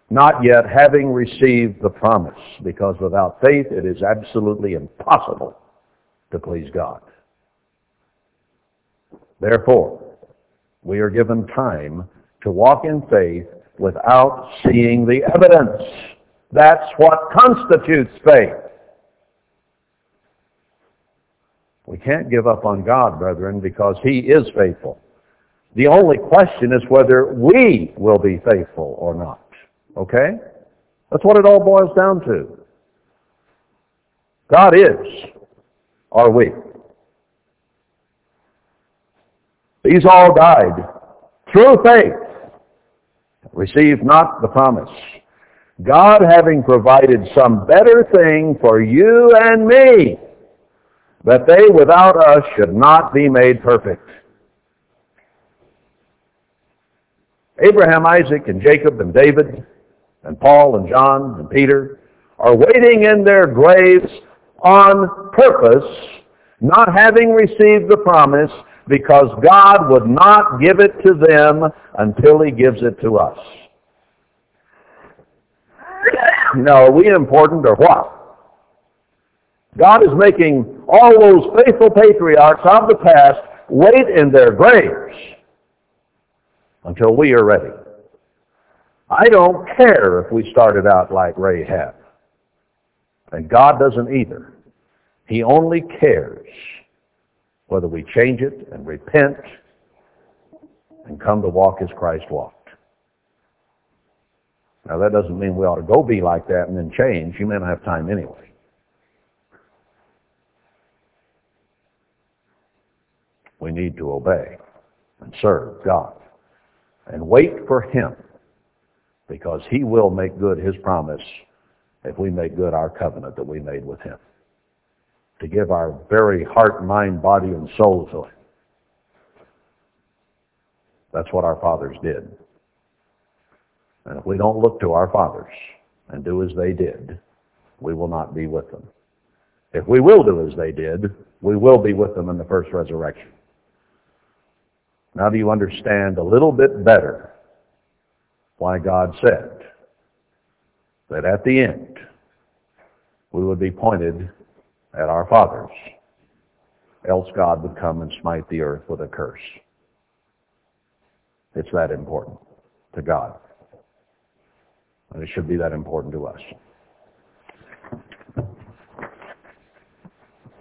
not yet having received the promise, because without faith it is absolutely impossible to please God. Therefore, we are given time to walk in faith without seeing the evidence. That's what constitutes faith. We can't give up on God, brethren, because He is faithful. The only question is whether we will be faithful or not. Okay? That's what it all boils down to. God is. Are we? These all died through faith, received not the promise. God having provided some better thing for you and me, that they without us should not be made perfect. Abraham, Isaac, and Jacob, and David, and Paul, and John, and Peter are waiting in their graves on purpose, not having received the promise, because God would not give it to them until he gives it to us. Now, are we important or what? God is making all those faithful patriarchs of the past wait in their graves until we are ready. I don't care if we started out like Rahab. And God doesn't either. He only cares whether we change it and repent and come to walk as Christ walked. Now that doesn't mean we ought to go be like that and then change. You may not have time anyway. We need to obey and serve God and wait for Him because He will make good His promise if we make good our covenant that we made with Him to give our very heart, mind, body, and soul to Him. That's what our fathers did. And if we don't look to our fathers and do as they did, we will not be with them. If we will do as they did, we will be with them in the first resurrection. Now do you understand a little bit better why God said that at the end we would be pointed at our fathers. Else God would come and smite the earth with a curse. It's that important to God. And it should be that important to us.